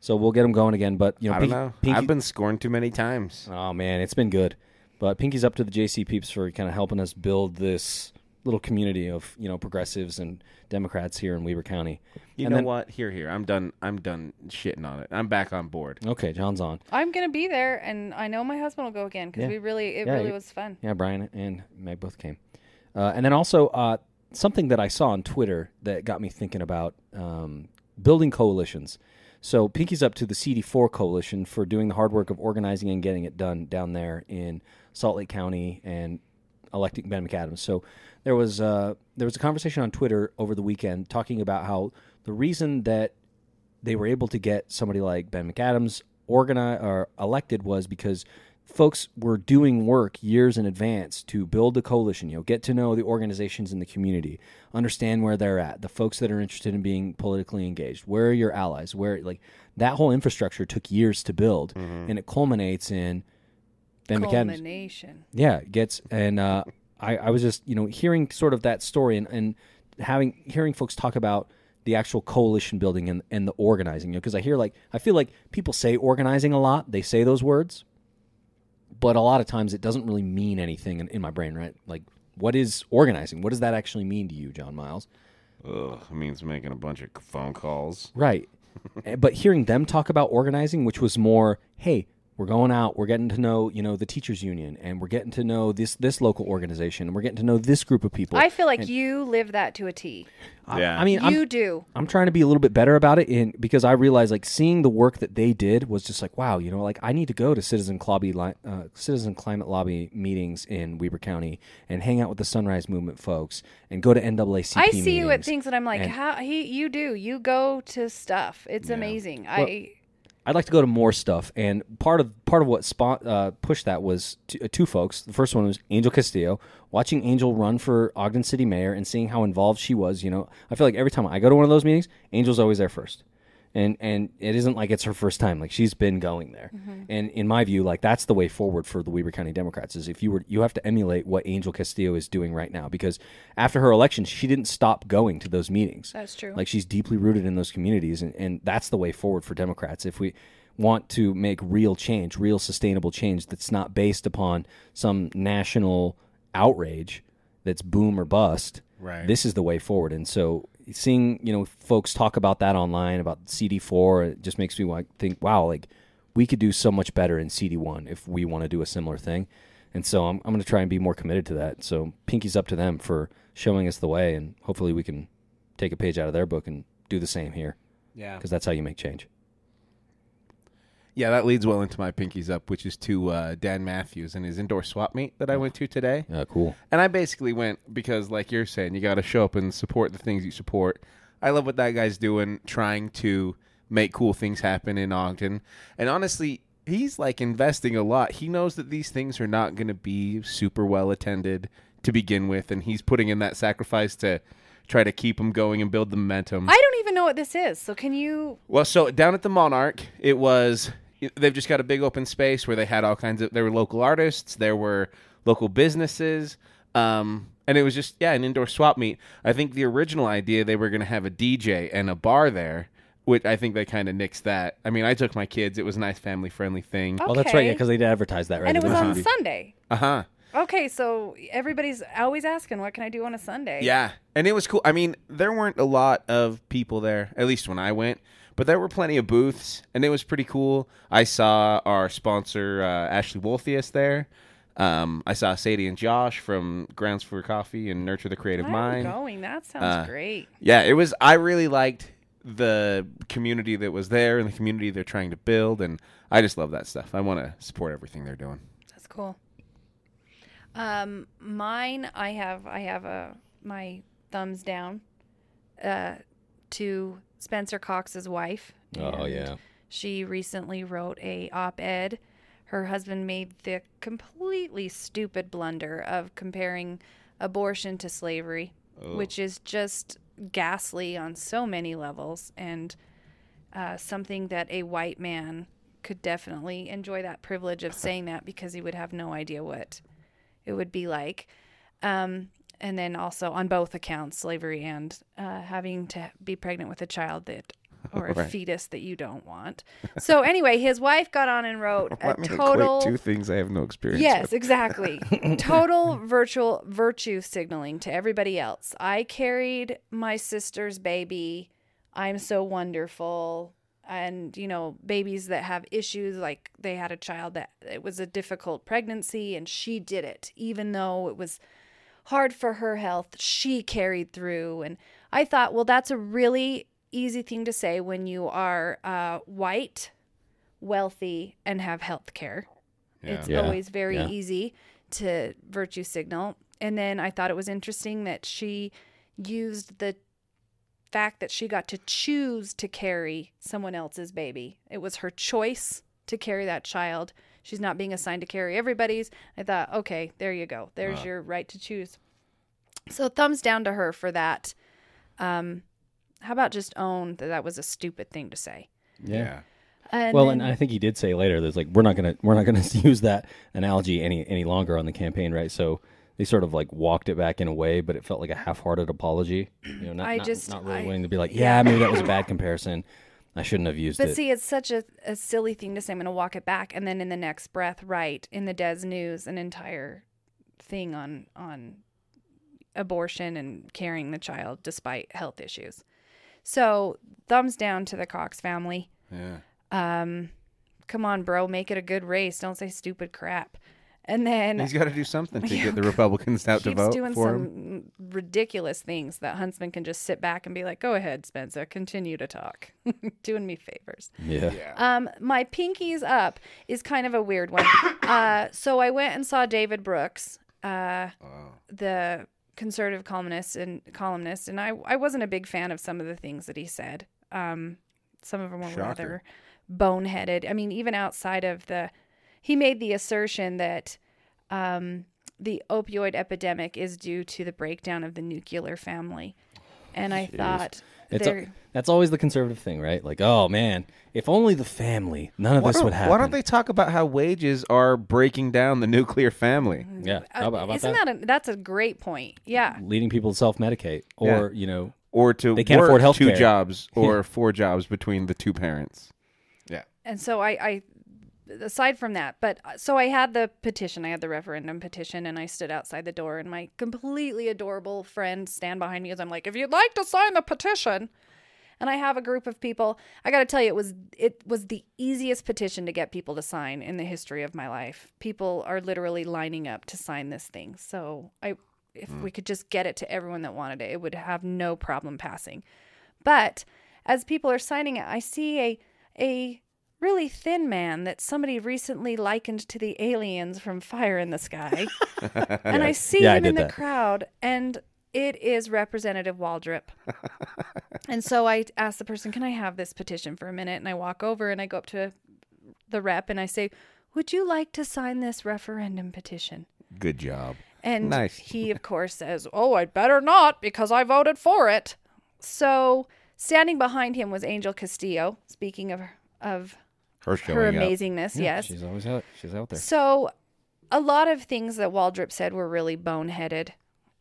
So we'll get them going again. But you know, I don't Pink- know. Pinky- I've been scorned too many times. Oh man, it's been good. But Pinky's up to the JC peeps for kind of helping us build this little community of you know progressives and Democrats here in Weber County. You And know then- what? Here, here. I'm done. I'm done shitting on it. I'm back on board. Okay, John's on. I'm gonna be there, and I know my husband will go again because Yeah. we really, it Yeah, really you- was fun. Yeah, Brian and Meg both came. Uh, and then also uh, something that I saw on Twitter that got me thinking about um, building coalitions. So Pinky's up to the CD4 coalition for doing the hard work of organizing and getting it done down there in Salt Lake County and electing Ben McAdams. So there was uh, there was a conversation on Twitter over the weekend talking about how the reason that they were able to get somebody like Ben McAdams organized or elected was because folks were doing work years in advance to build the coalition, you know, get to know the organizations in the community, understand where they're at, the folks that are interested in being politically engaged, where are your allies, where like that whole infrastructure took years to build and it culminates in Ben McAdams. Culmination. Yeah, gets and uh, I, I was just you know hearing sort of that story and, and having hearing folks talk about the actual coalition building and, and the organizing. You know, because I hear like I feel like people say organizing a lot. They say those words, but a lot of times it doesn't really mean anything in, in my brain. Right? Like, what is organizing? What does that actually mean to you, John Miles? Ugh, it means making a bunch of phone calls. Right. Eh, but hearing them talk about organizing, which was more, hey, we're going out, we're getting to know, you know, the teachers union and we're getting to know this this local organization and we're getting to know this group of people. I feel like you live that to a T. I, Yeah. I mean, I'm, You do. I'm trying to be a little bit better about it in because I realized like seeing the work that they did was just like wow, you know, like I need to go to citizen lobby uh, citizen climate lobby meetings in Weber County and hang out with the Sunrise Movement folks and go to NAACP. I see you at things that I'm like, and- how he you do. You go to stuff. It's amazing. I I'd like to go to more stuff, and part of part of what spot, uh, pushed that was two, uh, two folks. The first one was Angel Castillo. Watching Angel run for Ogden City Mayor and seeing how involved she was, you know, I feel like every time I go to one of those meetings, Angel's always there first, and and it isn't like it's her first time. Like she's been going there, mm-hmm. and in my view, like that's the way forward for the Weber County Democrats. Is if you were you have to emulate what Angel Castillo is doing right now, because after her election, she didn't stop going to those meetings. That's true. Like she's deeply rooted in those communities, and, and that's the way forward for Democrats. If we want to make real change, real sustainable change that's not based upon some national outrage that's boom or bust, Right. this is the way forward. And so seeing, you know, folks talk about that online, about CD4, it just makes me like think, wow, like we could do so much better in CD1 if we want to do a similar thing. And so I'm, I'm going to try and be more committed to that. So pinky's up to them for showing us the way, and hopefully we can take a page out of their book and do the same here Yeah. because that's how you make change. Yeah, that leads well into my pinkies up, which is to uh, Dan Matthews and his indoor swap meet that I went to today. Uh, cool. And I basically went because, like you're saying, you got to show up and support the things you support. I love what that guy's doing, trying to make cool things happen in Ogden. And honestly, he's like investing a lot. He knows that these things are not going to be super well attended to begin with, and he's putting in that sacrifice to try to keep them going and build the momentum. I don't even know what this is. So can you? Well, so down at the Monarch, it was they've just got a big open space where they had all kinds of there were local artists, there were local businesses, um, and it was just yeah an indoor swap meet. I think the original idea they were going to have a DJ and a bar there, which I think they kind of nixed that. I mean, I took my kids; it was a nice family friendly thing. Well, that's right. Yeah, because they did advertise that right. And it There was should on be- Sunday. Uh huh. Okay, so everybody's always asking, what can I do on a Sunday? Yeah, and it was cool. I mean, there weren't a lot of people there, at least when I went, but there were plenty of booths, and it was pretty cool. I saw our sponsor uh, Ashley Wolthius there. Um, I saw Sadie and Josh from Grounds for Coffee and Nurture the Creative I'm Mind. going. That sounds Uh, great. Yeah, it was. I really liked the community that was there and the community they're trying to build, and I just love that stuff. I want to support everything they're doing. That's cool. Um, mine, I have, I have a my thumbs down, uh, to Spencer Cox's wife. Oh yeah. She recently wrote a op-ed. Her husband made the completely stupid blunder of comparing abortion to slavery, which is just ghastly on so many levels and uh, something that a white man could definitely enjoy that privilege of saying that because he would have no idea what it would be like. Um, and then also on both accounts, slavery and uh, having to be pregnant with a child that or a Right. fetus that you don't want. So anyway, his wife got on and wrote a total two things I have no experience. Yes, exactly. Total virtual virtue signaling to everybody else. I carried my sister's baby. I'm so wonderful. And, you know, babies that have issues, like they had a child that it was a difficult pregnancy and she did it, even though it was hard for her health. She carried through. And I thought, well, that's a really easy thing to say when you are uh, white, wealthy, and have health care. It's Yeah. always very Yeah. easy to virtue signal. And then I thought it was interesting that she used the fact that she got to choose to carry someone else's baby. It was her choice to carry that child. She's not being assigned to carry everybody's. I thought, okay, there you go. There's your right to choose. So thumbs down to her for that. Um, how about just own that that was a stupid thing to say? Yeah. And well, then- and I think he did say later, "There's like we're not gonna we're not gonna use that analogy any any longer on the campaign, right?" So they sort of like walked it back in a way, but it felt like a half-hearted apology. You know, not I not, just- not really I- willing to be like, "Yeah, maybe that was a bad comparison. I shouldn't have used But it." But see, it's such a, a silly thing to say. I'm going to walk it back, and then in the next breath, write in the Des News an entire thing on on abortion and carrying the child despite health issues. So thumbs down to the Cox family. Yeah. Um, come on, bro, make it a good race. Don't say stupid crap. And then He's got to do something to get the Republicans out to keeps vote doing for some him. ridiculous things that Huntsman can just sit back and be like, "Go ahead, Spencer, continue to talk, doing me favors." Yeah. Um, my pinkies up is kind of a weird one. uh, so I went and saw David Brooks, uh, the conservative columnist and columnist, and I I wasn't a big fan of some of the things that he said. Um, some of them were Shocker. rather boneheaded. I mean, even outside of the, he made the assertion that um, the opioid epidemic is due to the breakdown of the nuclear family, and I thought It's a, that's always the conservative thing, right? Like, oh man, if only the family, none of Why this don't, would happen. why don't they talk about how wages are breaking down the nuclear family? Yeah, how about, how about Isn't that? that, a, that's a great point? Yeah. Leading people to self-medicate, or you know, Or to They can't work afford two healthcare. jobs or four jobs between the two parents. Yeah. And so I, I, aside from that, but uh, so I had the petition, I had the referendum petition, and I stood outside the door, and my completely adorable friend stand behind me as I'm like, if you'd like to sign the petition. And I have a group of people. I got to tell you, it was it was the easiest petition to get people to sign in the history of my life. People are literally lining up to sign this thing. So I, if we could just get it to everyone that wanted it, it would have no problem passing. But as people are signing it, I see a a really thin man that somebody recently likened to the aliens from Fire in the Sky. and I see Yeah, I him in the that. crowd and it is Representative Waldrip. and so I ask the person, "Can I have this petition for a minute?" And I walk over and I go up to the rep and I say, "Would you like to sign this referendum petition?" Good job. And Nice. he, of course, says, Oh, I'd better not because I voted for it. So standing behind him was Angel Castillo, speaking of, of Her her amazingness. yes. she's always out. She's out there. So a lot of things that Waldrip said were really boneheaded.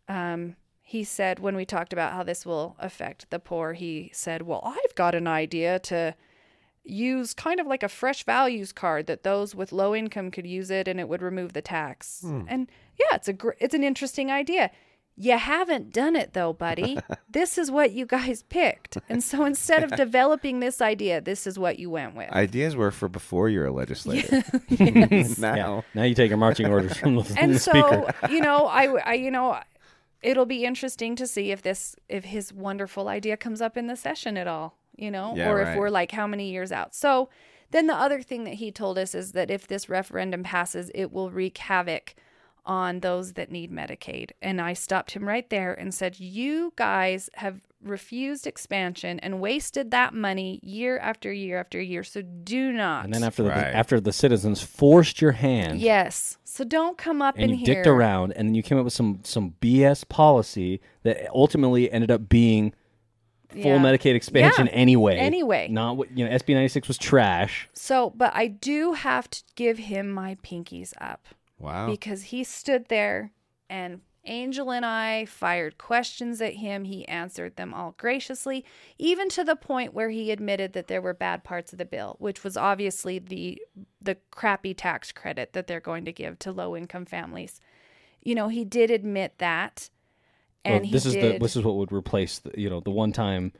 Um, he said when we talked about how this will affect the poor, he said, Well, I've got an idea to use kind of like a fresh values card that those with low income could use it and it would remove the tax. And yeah, it's a gr- it's an interesting idea. You haven't done it though, buddy. this is what you guys picked. And so instead of developing this idea, this is what you went with. Ideas were for before you're a legislator. now. Yeah. Now you take your marching orders from the, from and the so speaker. you know I, I you know it'll be interesting to see if this if his wonderful idea comes up in the session at all you know Yeah, or right. if we're like how many years out so then the other thing that he told us is that if this referendum passes it will wreak havoc on those that need medicaid and i stopped him right there and said you guys have refused expansion and wasted that money year after year after year so do not And then after the Right. after the citizens forced your hand, yes so don't come up and in you here dicked around, and then you came up with some some BS policy that ultimately ended up being full Yeah. Medicaid expansion Yeah. anyway. Anyway. not what you know. SB ninety six was trash. So, but I do have to give him my pinkies up Wow. because he stood there and Angel and I fired questions at him. He answered them all graciously, even to the point where he admitted that there were bad parts of the bill, which was obviously the the crappy tax credit that they're going to give to low income families. You know, he did admit that. And Well, he this is did, the this is what would replace the you know the one time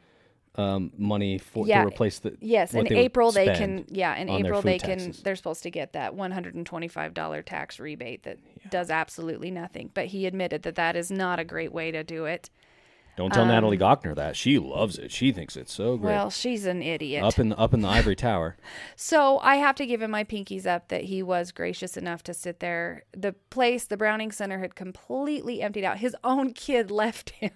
um, money for Yeah. to replace the Yes, in April they can yeah, in April they can they're supposed to get that $125 tax rebate that does absolutely nothing. But he admitted that that is not a great way to do it. Don't tell Natalie Gochnour that she loves it. She thinks it's so great. Um, Well, she's an idiot. up in the up in the ivory tower. So I have to give him my pinkies up that he was gracious enough to sit there. The place, the Browning Center, had completely emptied out. His own kid left him.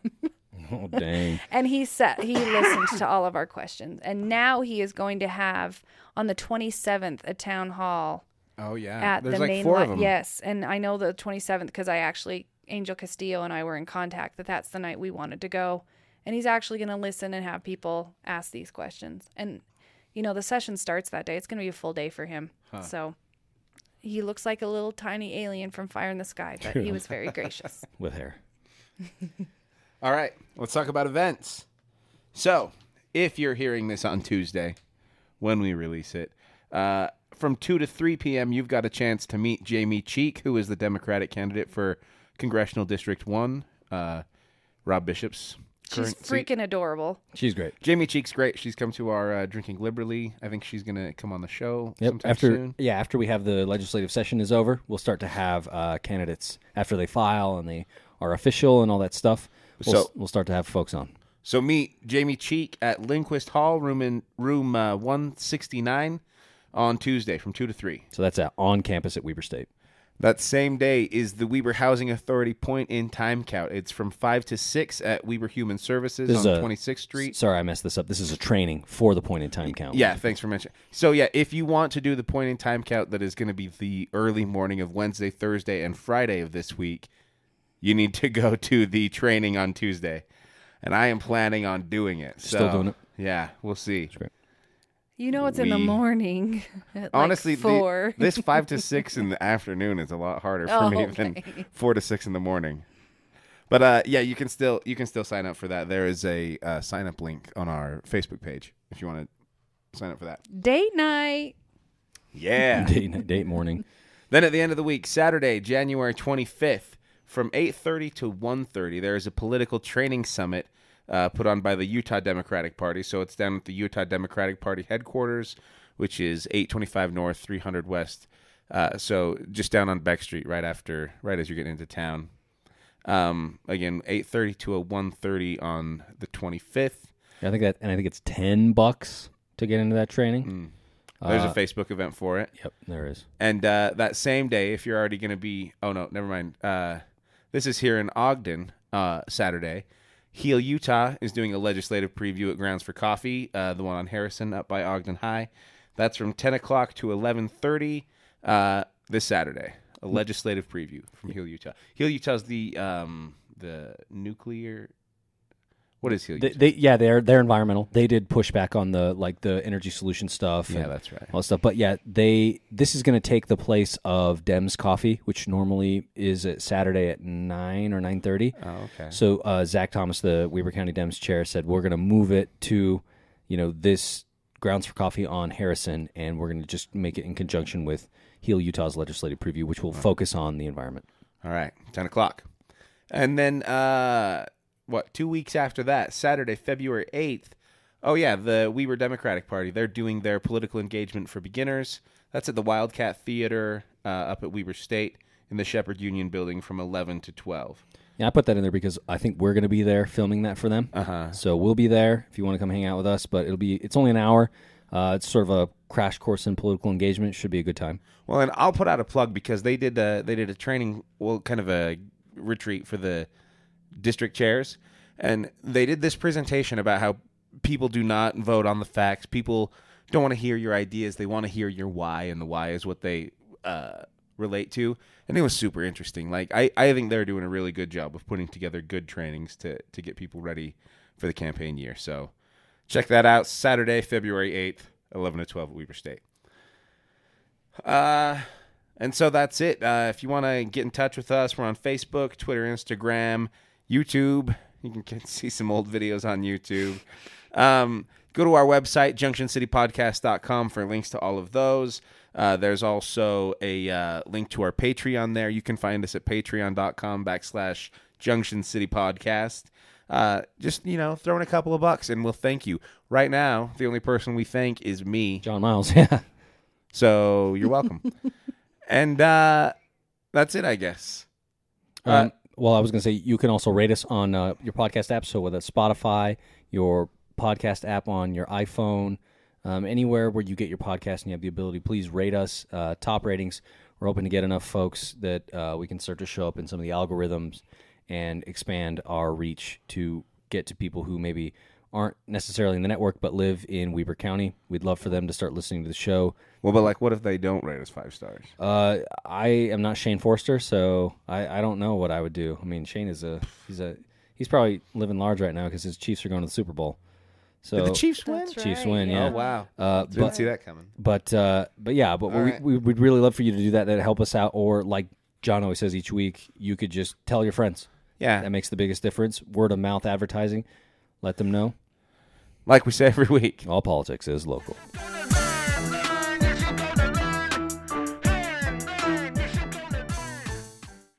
Oh dang! And he said he listened to all of our questions. And now he is going to have on the 27th a town hall oh yeah. at There's the like main four li- of them. Yes, and I know the 27th because I actually Angel Castillo and I were in contact that that's the night we wanted to go, and he's actually going to listen and have people ask these questions. And you know, the session starts that day. It's going to be a full day for him. So he looks like a little tiny alien from Fire in the Sky, but he was very gracious. With hair. All right, let's talk about events. So, if you're hearing this on Tuesday, when we release it, uh, from 2 to 3 p.m., you've got a chance to meet Jamie Cheek, who is the Democratic candidate for Congressional District 1, uh, Rob Bishop's She's current seat. freaking adorable. She's great. Jamie Cheek's great. She's come to our uh, drinking liberally. I think she's gonna come on the show Yep. sometime After soon. yeah, after we have the legislative session is over, we'll start to have uh, candidates after they file and they are official and all that stuff. We'll, So- we'll start to have folks on. So meet Jamie Cheek at Lindquist Hall, room in room uh, one sixty nine, on Tuesday from two to three. So that's at, on campus at Weber State. That same day is the Weber Housing Authority point in time count. It's from five to six at Weber Human Services This is on a- Twenty Sixth Street. Sorry, I messed this up. This is a training for the point in time count. Yeah, thanks for mentioning. So yeah, if you want to do the point in time count that is going to be the early morning of Wednesday, Thursday, and Friday of this week, you need to go to the training on Tuesday, and I am planning on doing it. Still doing it? Yeah, we'll see. great. You know it's in the We- morning. At like Honestly, the- four. this five to six in the afternoon is a lot harder for Oh, me okay. than four to six in the morning. But uh, yeah, you can still you can still sign up for that. There is a uh, sign up link on our Facebook page if you want to sign up for that. Date night. Yeah. date, date morning. Then at the end of the week, Saturday, January 25th, from 8:30 to 1:30, there is a political training summit uh, put on by the Utah Democratic Party. So it's down at the Utah Democratic Party headquarters, which is 825 North, 300 West. Uh, so just down on Beck Street, right after, right as you're getting into town. Um, again, 8:30 to a 1:30 on the 25th. I think that, and I think it's ten bucks to get into that training. There's Uh, a Facebook event for it. Yep, there is. And uh, that same day, if you're already going to be, oh no, never mind. Uh, this is here in Ogden, uh, Saturday. HEAL Utah is doing a legislative preview at Grounds for Coffee, uh, the one on Harrison up by Ogden High. That's from 10 o'clock to 11:30 uh, this Saturday. A legislative preview from HEAL Utah. HEAL Utah's the um, the nuclear. What is HEAL They, they, yeah, they're they're environmental. They did push back on the like the energy solution stuff. yeah, and that's right. all that stuff. But yeah, they this is going to take the place of Dems Coffee, which normally is at Saturday at nine or nine thirty. Oh, okay. So uh, Zach Thomas, the Weber County Dems chair, said we're going to move it to, you know, this grounds for coffee on Harrison, and we're going to just make it in conjunction with Heal Utah's legislative preview, which will focus on the environment. All right, ten o'clock, and then uh, what? Two weeks after that, Saturday, February eighth. Oh yeah, the Weber Democratic Party. They're doing their political engagement for beginners. That's at the Wildcat Theater uh, up at Weber State in the Shepherd Union Building from eleven to twelve. Yeah, I put that in there because I think we're going to be there filming that for them. Uh-huh. So we'll be there if you want to come hang out with us. But it'll be it's only an hour. Uh, it's sort of a crash course in political engagement. Should be a good time. Well, and I'll put out a plug because they did a, they did a training, well, kind of a retreat for the district chairs, and they did this presentation about how people do not vote on the facts. People don't want to hear your ideas; they want to hear your why, and the why is what they uh, relate to. And it was super interesting. Like I, I think they're doing a really good job of putting together good trainings to to get people ready for the campaign year. So check that out. Saturday, February eighth, eleven to twelve at Weber State. Uh, and so that's it. Uh, if you want to get in touch with us, we're on Facebook, Twitter, Instagram, YouTube. You can see some old videos on YouTube. Um, go to our website, junctioncitypodcast.com, for links to all of those. Uh, there's also a uh, link to our Patreon there. You can find us at patreon.com backslash Junction City Podcast. Uh, just, you know, throw in a couple of bucks and we'll thank you. Right now, the only person we thank is me. John Miles, yeah. So you're welcome. and uh, that's it, I guess. Uh, Um, well, I was going to say you can also rate us on uh, your podcast app. So whether it's Spotify, your podcast app on your iPhone, um, anywhere where you get your podcast and you have the ability, please rate us. Uh, top ratings. We're hoping to get enough folks that uh, we can start to show up in some of the algorithms and expand our reach to get to people who maybe aren't necessarily in the network but live in Weber County. We'd love for them to start listening to the show. Well, but like, what if they don't rate us five stars? Uh, I am not Shane Forster, so I, I don't know what I would do. I mean, Shane is a he's a he's probably living large right now because his Chiefs are going to the Super Bowl. So Did the Chiefs win? That's Chiefs right, win, yeah. yeah. Oh wow! Uh, Didn't but see that coming. but uh, but yeah, but we, right. we would really love for you to do that. That help us out, or like John always says each week, you could just tell your friends. Yeah, That makes the biggest difference. Word of mouth advertising, let them know. like we say every week. All politics is local. Girl,